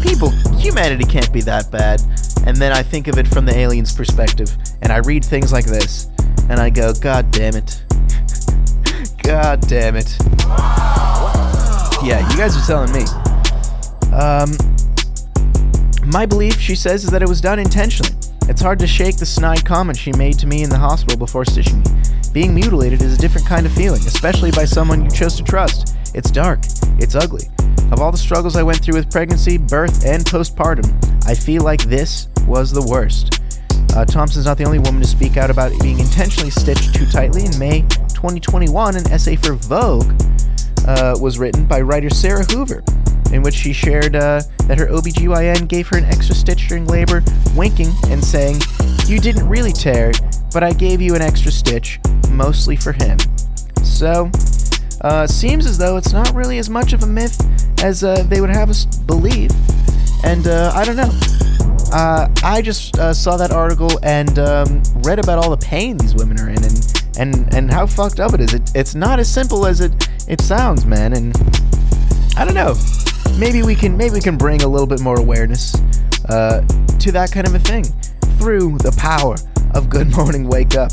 F: people, humanity can't be that bad. And then I think of it from the aliens' perspective, and I read things like this, and I go, God damn it. <laughs> God damn it. Yeah, you guys are telling me. Um, my belief, she says, is that it was done intentionally. It's hard to shake the snide comment she made to me in the hospital before stitching me. Being mutilated is a different kind of feeling, especially by someone you chose to trust. It's dark. It's ugly. Of all the struggles I went through with pregnancy, birth, and postpartum, I feel like this was the worst. Uh, Thompson's not the only woman to speak out about being intentionally stitched too tightly. In May 2021, an essay for Vogue uh, was written by writer Sarah Hoover, in which she shared uh, that her OBGYN gave her an extra stitch during labor, winking and saying, You didn't really tear, but I gave you an extra stitch, mostly for him. So, uh, seems as though it's not really as much of a myth as uh, they would have us believe. And uh, I don't know. Uh, I just uh, saw that article and um, read about all the pain these women are in, and and and how fucked up it is. It, it's not as simple as it it sounds, man. And I don't know. Maybe we can maybe we can bring a little bit more awareness uh, to that kind of a thing through the power of Good <laughs> Morning Wake Up.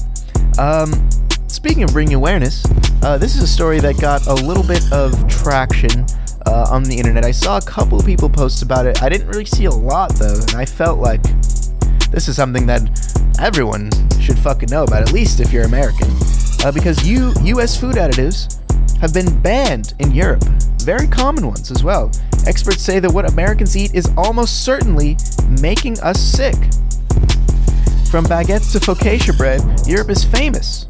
F: Um, speaking of bringing awareness, uh, this is a story that got a little bit of traction uh, on the internet. I saw a couple of people post about it. I didn't really see a lot though, and I felt like this is something that everyone should fucking know about, at least if you're American, uh, because you U.S. food additives have been banned in Europe. Very common ones as well. Experts say that what Americans eat is almost certainly making us sick. From baguettes to focaccia bread, Europe is famous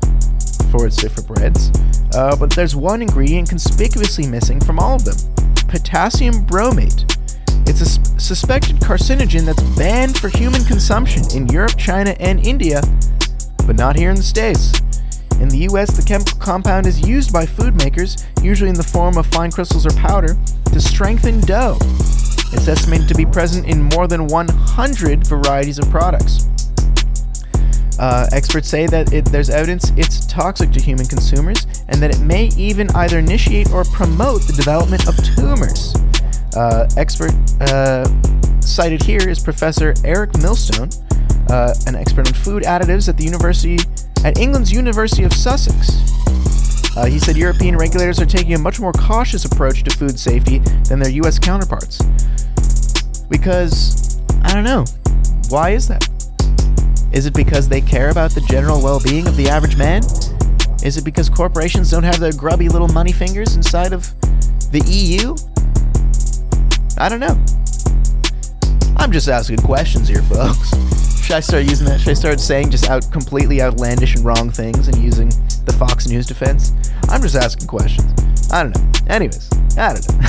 F: for its different breads, uh, but there's one ingredient conspicuously missing from all of them potassium bromate. It's a s- suspected carcinogen that's banned for human consumption in Europe, China, and India, but not here in the States. In the US, the chemical compound is used by food makers, usually in the form of fine crystals or powder, to strengthen dough. It's estimated to be present in more than 100 varieties of products. Uh, experts say that it, there's evidence it's toxic to human consumers and that it may even either initiate or promote the development of tumors. Uh, expert uh, cited here is Professor Erik Millstone, uh, an expert on food additives at the University at England's University of Sussex. Uh, he said European regulators are taking a much more cautious approach to food safety than their U.S. counterparts. Because I don't know, why is that? Is it because they care about the general well being of the average man? Is it because corporations don't have their grubby little money fingers inside of the EU? I don't know. I'm just asking questions here, folks. Should I start using that? Should I start saying just out completely outlandish and wrong things and using the Fox News defense? I'm just asking questions. I don't know. Anyways, I don't know. <laughs>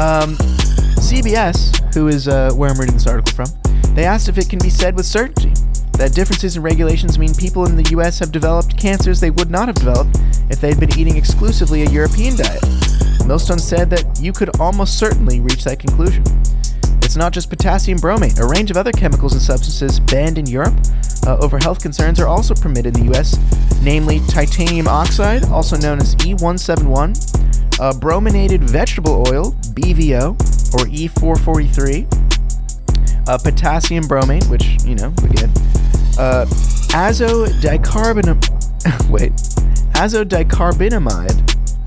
F: um, CBS, who is uh, where I'm reading this article from, they asked if it can be said with certainty that differences in regulations mean people in the US have developed cancers they would not have developed if they'd been eating exclusively a European diet. Millstone said that you could almost certainly reach that conclusion. It's not just potassium bromate. A range of other chemicals and substances banned in Europe uh, over health concerns are also permitted in the US, namely titanium oxide, also known as E171, uh, brominated vegetable oil, BVO, or E443, uh, potassium bromate, which, you know, again, uh, azodicarbonam- <laughs> wait, azodicarbonamide,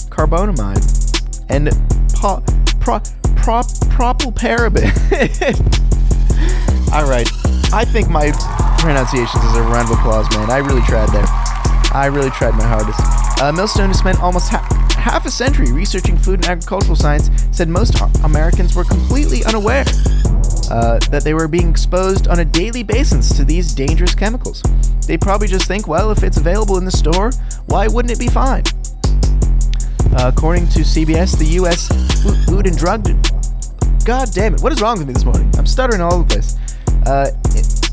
F: carbonamide, and po- pro- prop propylparaben. <laughs> All right, I think my pronunciations is a round of applause, man. I really tried there. I really tried my hardest. Uh, Millstone, who spent almost ha- half a century researching food and agricultural science, said most Americans were completely unaware uh, that they were being exposed on a daily basis to these dangerous chemicals. They probably just think, well, if it's available in the store, why wouldn't it be fine? Uh, according to CBS, the U.S. Food and Drug. God damn it! What is wrong with me this morning? I'm stuttering all over the place. Uh,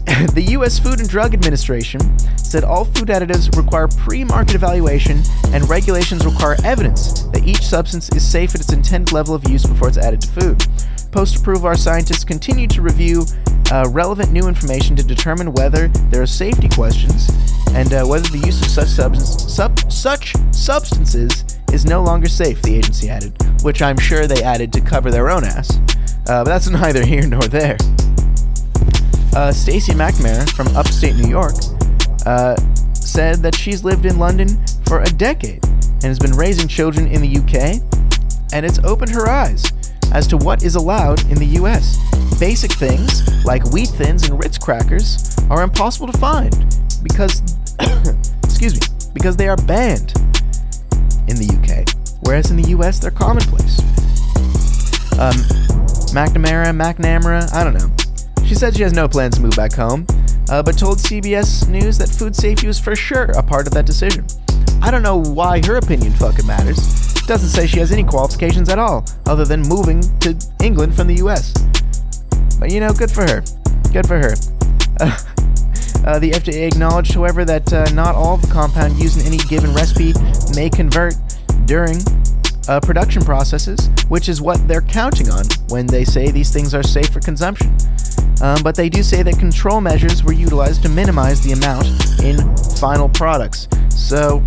F: <laughs> the U.S. Food and Drug Administration said all food additives require pre-market evaluation, and regulations require evidence that each substance is safe at its intended level of use before it's added to food. Post-approval, our scientists continue to review uh, relevant new information to determine whether there are safety questions and uh, whether the use of such, substance, sub, such substances is no longer safe, the agency added, which I'm sure they added to cover their own ass. Uh, but that's <laughs> neither here nor there. Uh, Stacey McNamara from upstate New York uh, said that she's lived in London for a decade and has been raising children in the UK, and it's opened her eyes as to what is allowed in the US. Basic things like wheat thins and Ritz crackers are impossible to find because, <coughs> excuse me, because they are banned in the UK, whereas in the US they're commonplace. Um, McNamara, McNamara, I don't know. She said she has no plans to move back home, uh, but told CBS News that food safety was for sure a part of that decision. I don't know why her opinion fucking matters. Doesn't say she has any qualifications at all, other than moving to England from the US. But you know, good for her. Good for her. Uh, <laughs> uh, the FDA acknowledged, however, that uh, not all of the compound used in any given recipe may convert during uh, production processes, which is what they're counting on when they say these things are safe for consumption. Um, but they do say that control measures were utilized to minimize the amount in final products. So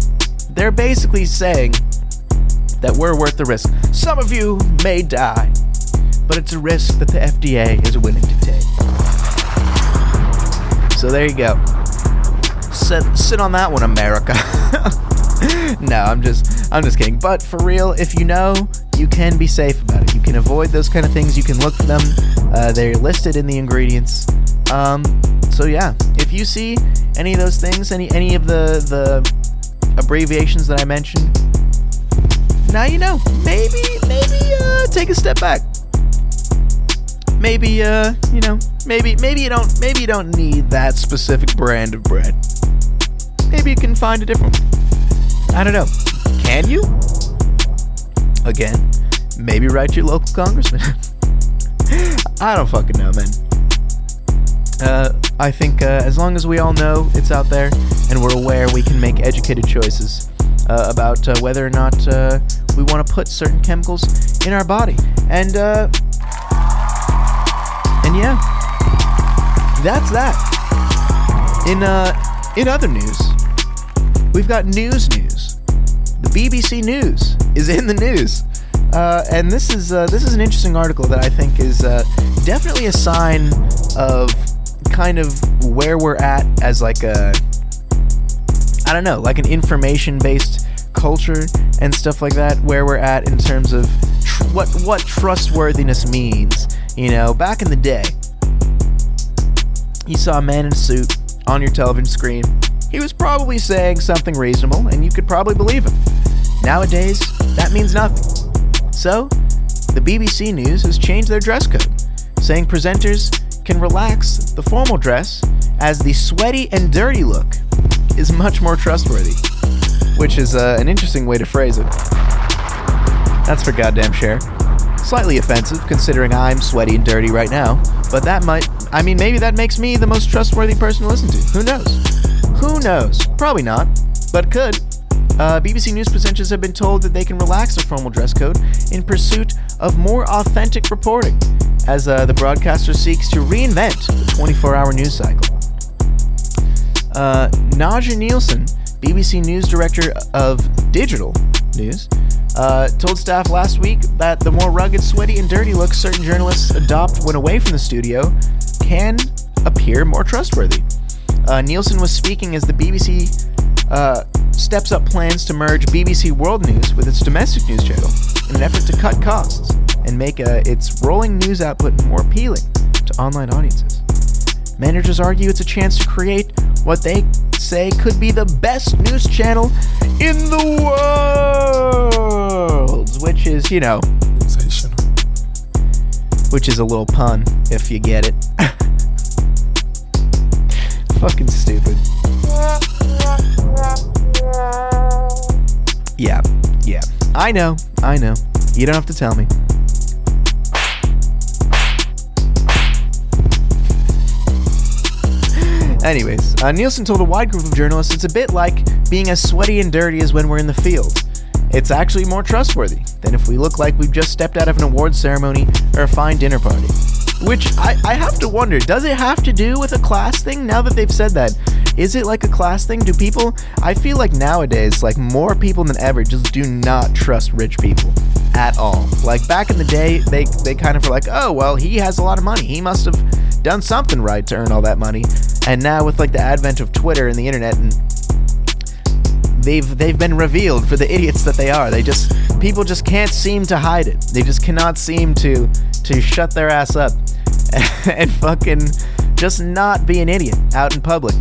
F: they're basically saying that we're worth the risk. Some of you may die, but it's a risk that the FDA is willing to take. So there you go. Sit, sit on that one, America. <laughs> no, I'm just I'm just kidding. But for real, if you know, you can be safe about it. You can avoid those kind of things. You can look for them. Uh, they're listed in the ingredients. Um, so yeah, if you see any of those things, any any of the the abbreviations that I mentioned, now you know. Maybe maybe uh, take a step back. Maybe uh, you know, maybe maybe you don't maybe you don't need that specific brand of bread. Maybe you can find a different one. I don't know. Can you? Again, maybe write your local congressman. <laughs> I don't fucking know, man. Uh, I think uh, as long as we all know it's out there and we're aware, we can make educated choices uh, about uh, whether or not uh, we want to put certain chemicals in our body. And uh, and yeah, that's that. In uh, in other news, we've got news news. The BBC News is in the news. Uh, and this is uh, this is an interesting article that I think is uh, definitely a sign of kind of where we're at as like a I don't know, like an information based culture and stuff like that. Where we're at in terms of tr- what what trustworthiness means. You know, back in the day, you saw a man in a suit on your television screen. He was probably saying something reasonable, and you could probably believe him. Nowadays, that means nothing. So, the BBC News has changed their dress code, saying presenters can relax the formal dress as the sweaty and dirty look is much more trustworthy, which is uh, an interesting way to phrase it. That's for goddamn sure. Slightly offensive considering I'm sweaty and dirty right now, but that might, I mean, maybe that makes me the most trustworthy person to listen to. Who knows? Who knows? Probably not, but could. Uh, BBC News presenters have been told that they can relax their formal dress code in pursuit of more authentic reporting, as uh, the broadcaster seeks to reinvent the 24 hour news cycle. Uh, Naja Nielsen, BBC News Director of Digital News, uh, told staff last week that the more rugged, sweaty, and dirty looks certain journalists adopt when away from the studio can appear more trustworthy. Uh, Nielsen was speaking as the BBC uh, steps up plans to merge BBC World News with its domestic news channel in an effort to cut costs and make uh, its rolling news output more appealing to online audiences. Managers argue it's a chance to create what they say could be the best news channel in the world, which is, you know, which is a little pun if you get it. <laughs> Fucking stupid. Yeah, yeah. I know, I know. You don't have to tell me. Anyways, uh, Nielsen told a wide group of journalists it's a bit like being as sweaty and dirty as when we're in the field. It's actually more trustworthy than if we look like we've just stepped out of an awards ceremony or a fine dinner party. Which I, I have to wonder, does it have to do with a class thing now that they've said that? Is it like a class thing? Do people, I feel like nowadays, like more people than ever just do not trust rich people at all. Like back in the day, they, they kind of were like, oh, well, he has a lot of money. He must have done something right to earn all that money. And now with like the advent of Twitter and the internet and they've they've been revealed for the idiots that they are. They just people just can't seem to hide it. They just cannot seem to to shut their ass up <laughs> and fucking just not be an idiot out in public.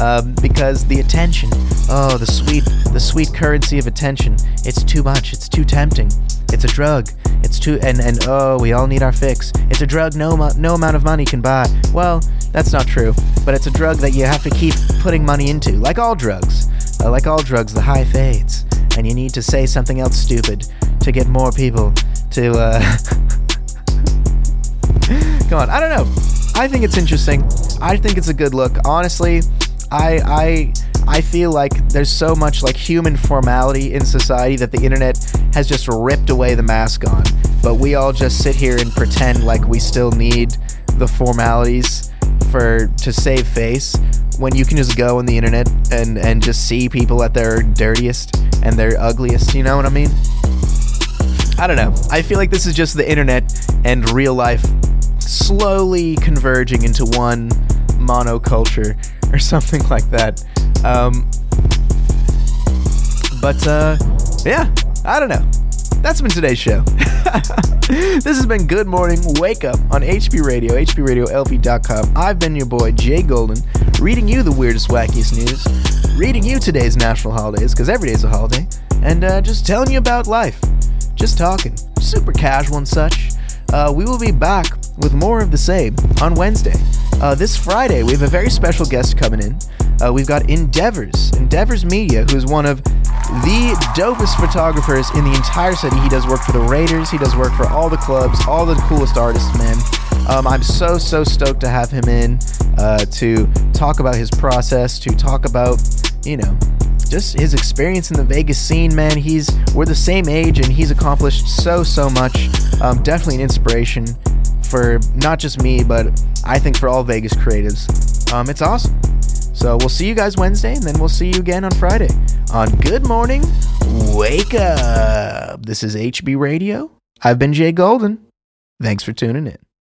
F: Um, because the attention, oh, the sweet, the sweet currency of attention. It's too much. It's too tempting. It's a drug. It's too, and and oh, we all need our fix. It's a drug no no amount of money can buy. Well, that's not true, but it's a drug that you have to keep putting money into, like all drugs. Uh, like all drugs, the high fades, and you need to say something else stupid to get more people to. Uh... <laughs> <laughs> Come on, I don't know. I think it's interesting. I think it's a good look. Honestly, I I I feel like there's so much like human formality in society that the internet has just ripped away the mask on. But we all just sit here and pretend like we still need the formalities for to save face when you can just go on the internet and and just see people at their dirtiest and their ugliest. You know what I mean? I don't know. I feel like this is just the internet and real life slowly converging into one monoculture or <laughs> something like that. Um, but uh, yeah, I don't know. That's been today's show. <laughs> this has been Good Morning Wake Up on HB Radio, HBRadioLP.com. I've been your boy, Jay Golden, reading you the weirdest, wackiest news, reading you today's national holidays, because every day's a holiday, and uh, just telling you about life. Just talking. Super casual and such. Uh, we will be back with more of the same on Wednesday. Uh, this Friday, we have a very special guest coming in. Uh, we've got Endeavors, Endeavors Media, who's one of the dopest photographers in the entire city. He does work for the Raiders, he does work for all the clubs, all the coolest artists, man. Um, I'm so, so stoked to have him in uh, to talk about his process, to talk about, you know, just his experience in the Vegas scene, man. He's we're the same age, and he's accomplished so so much. Um, definitely an inspiration for not just me, but I think for all Vegas creatives. Um, it's awesome. So we'll see you guys Wednesday, and then we'll see you again on Friday on Good Morning Wake Up. This is HB Radio. I've been Jay Golden. Thanks for tuning in.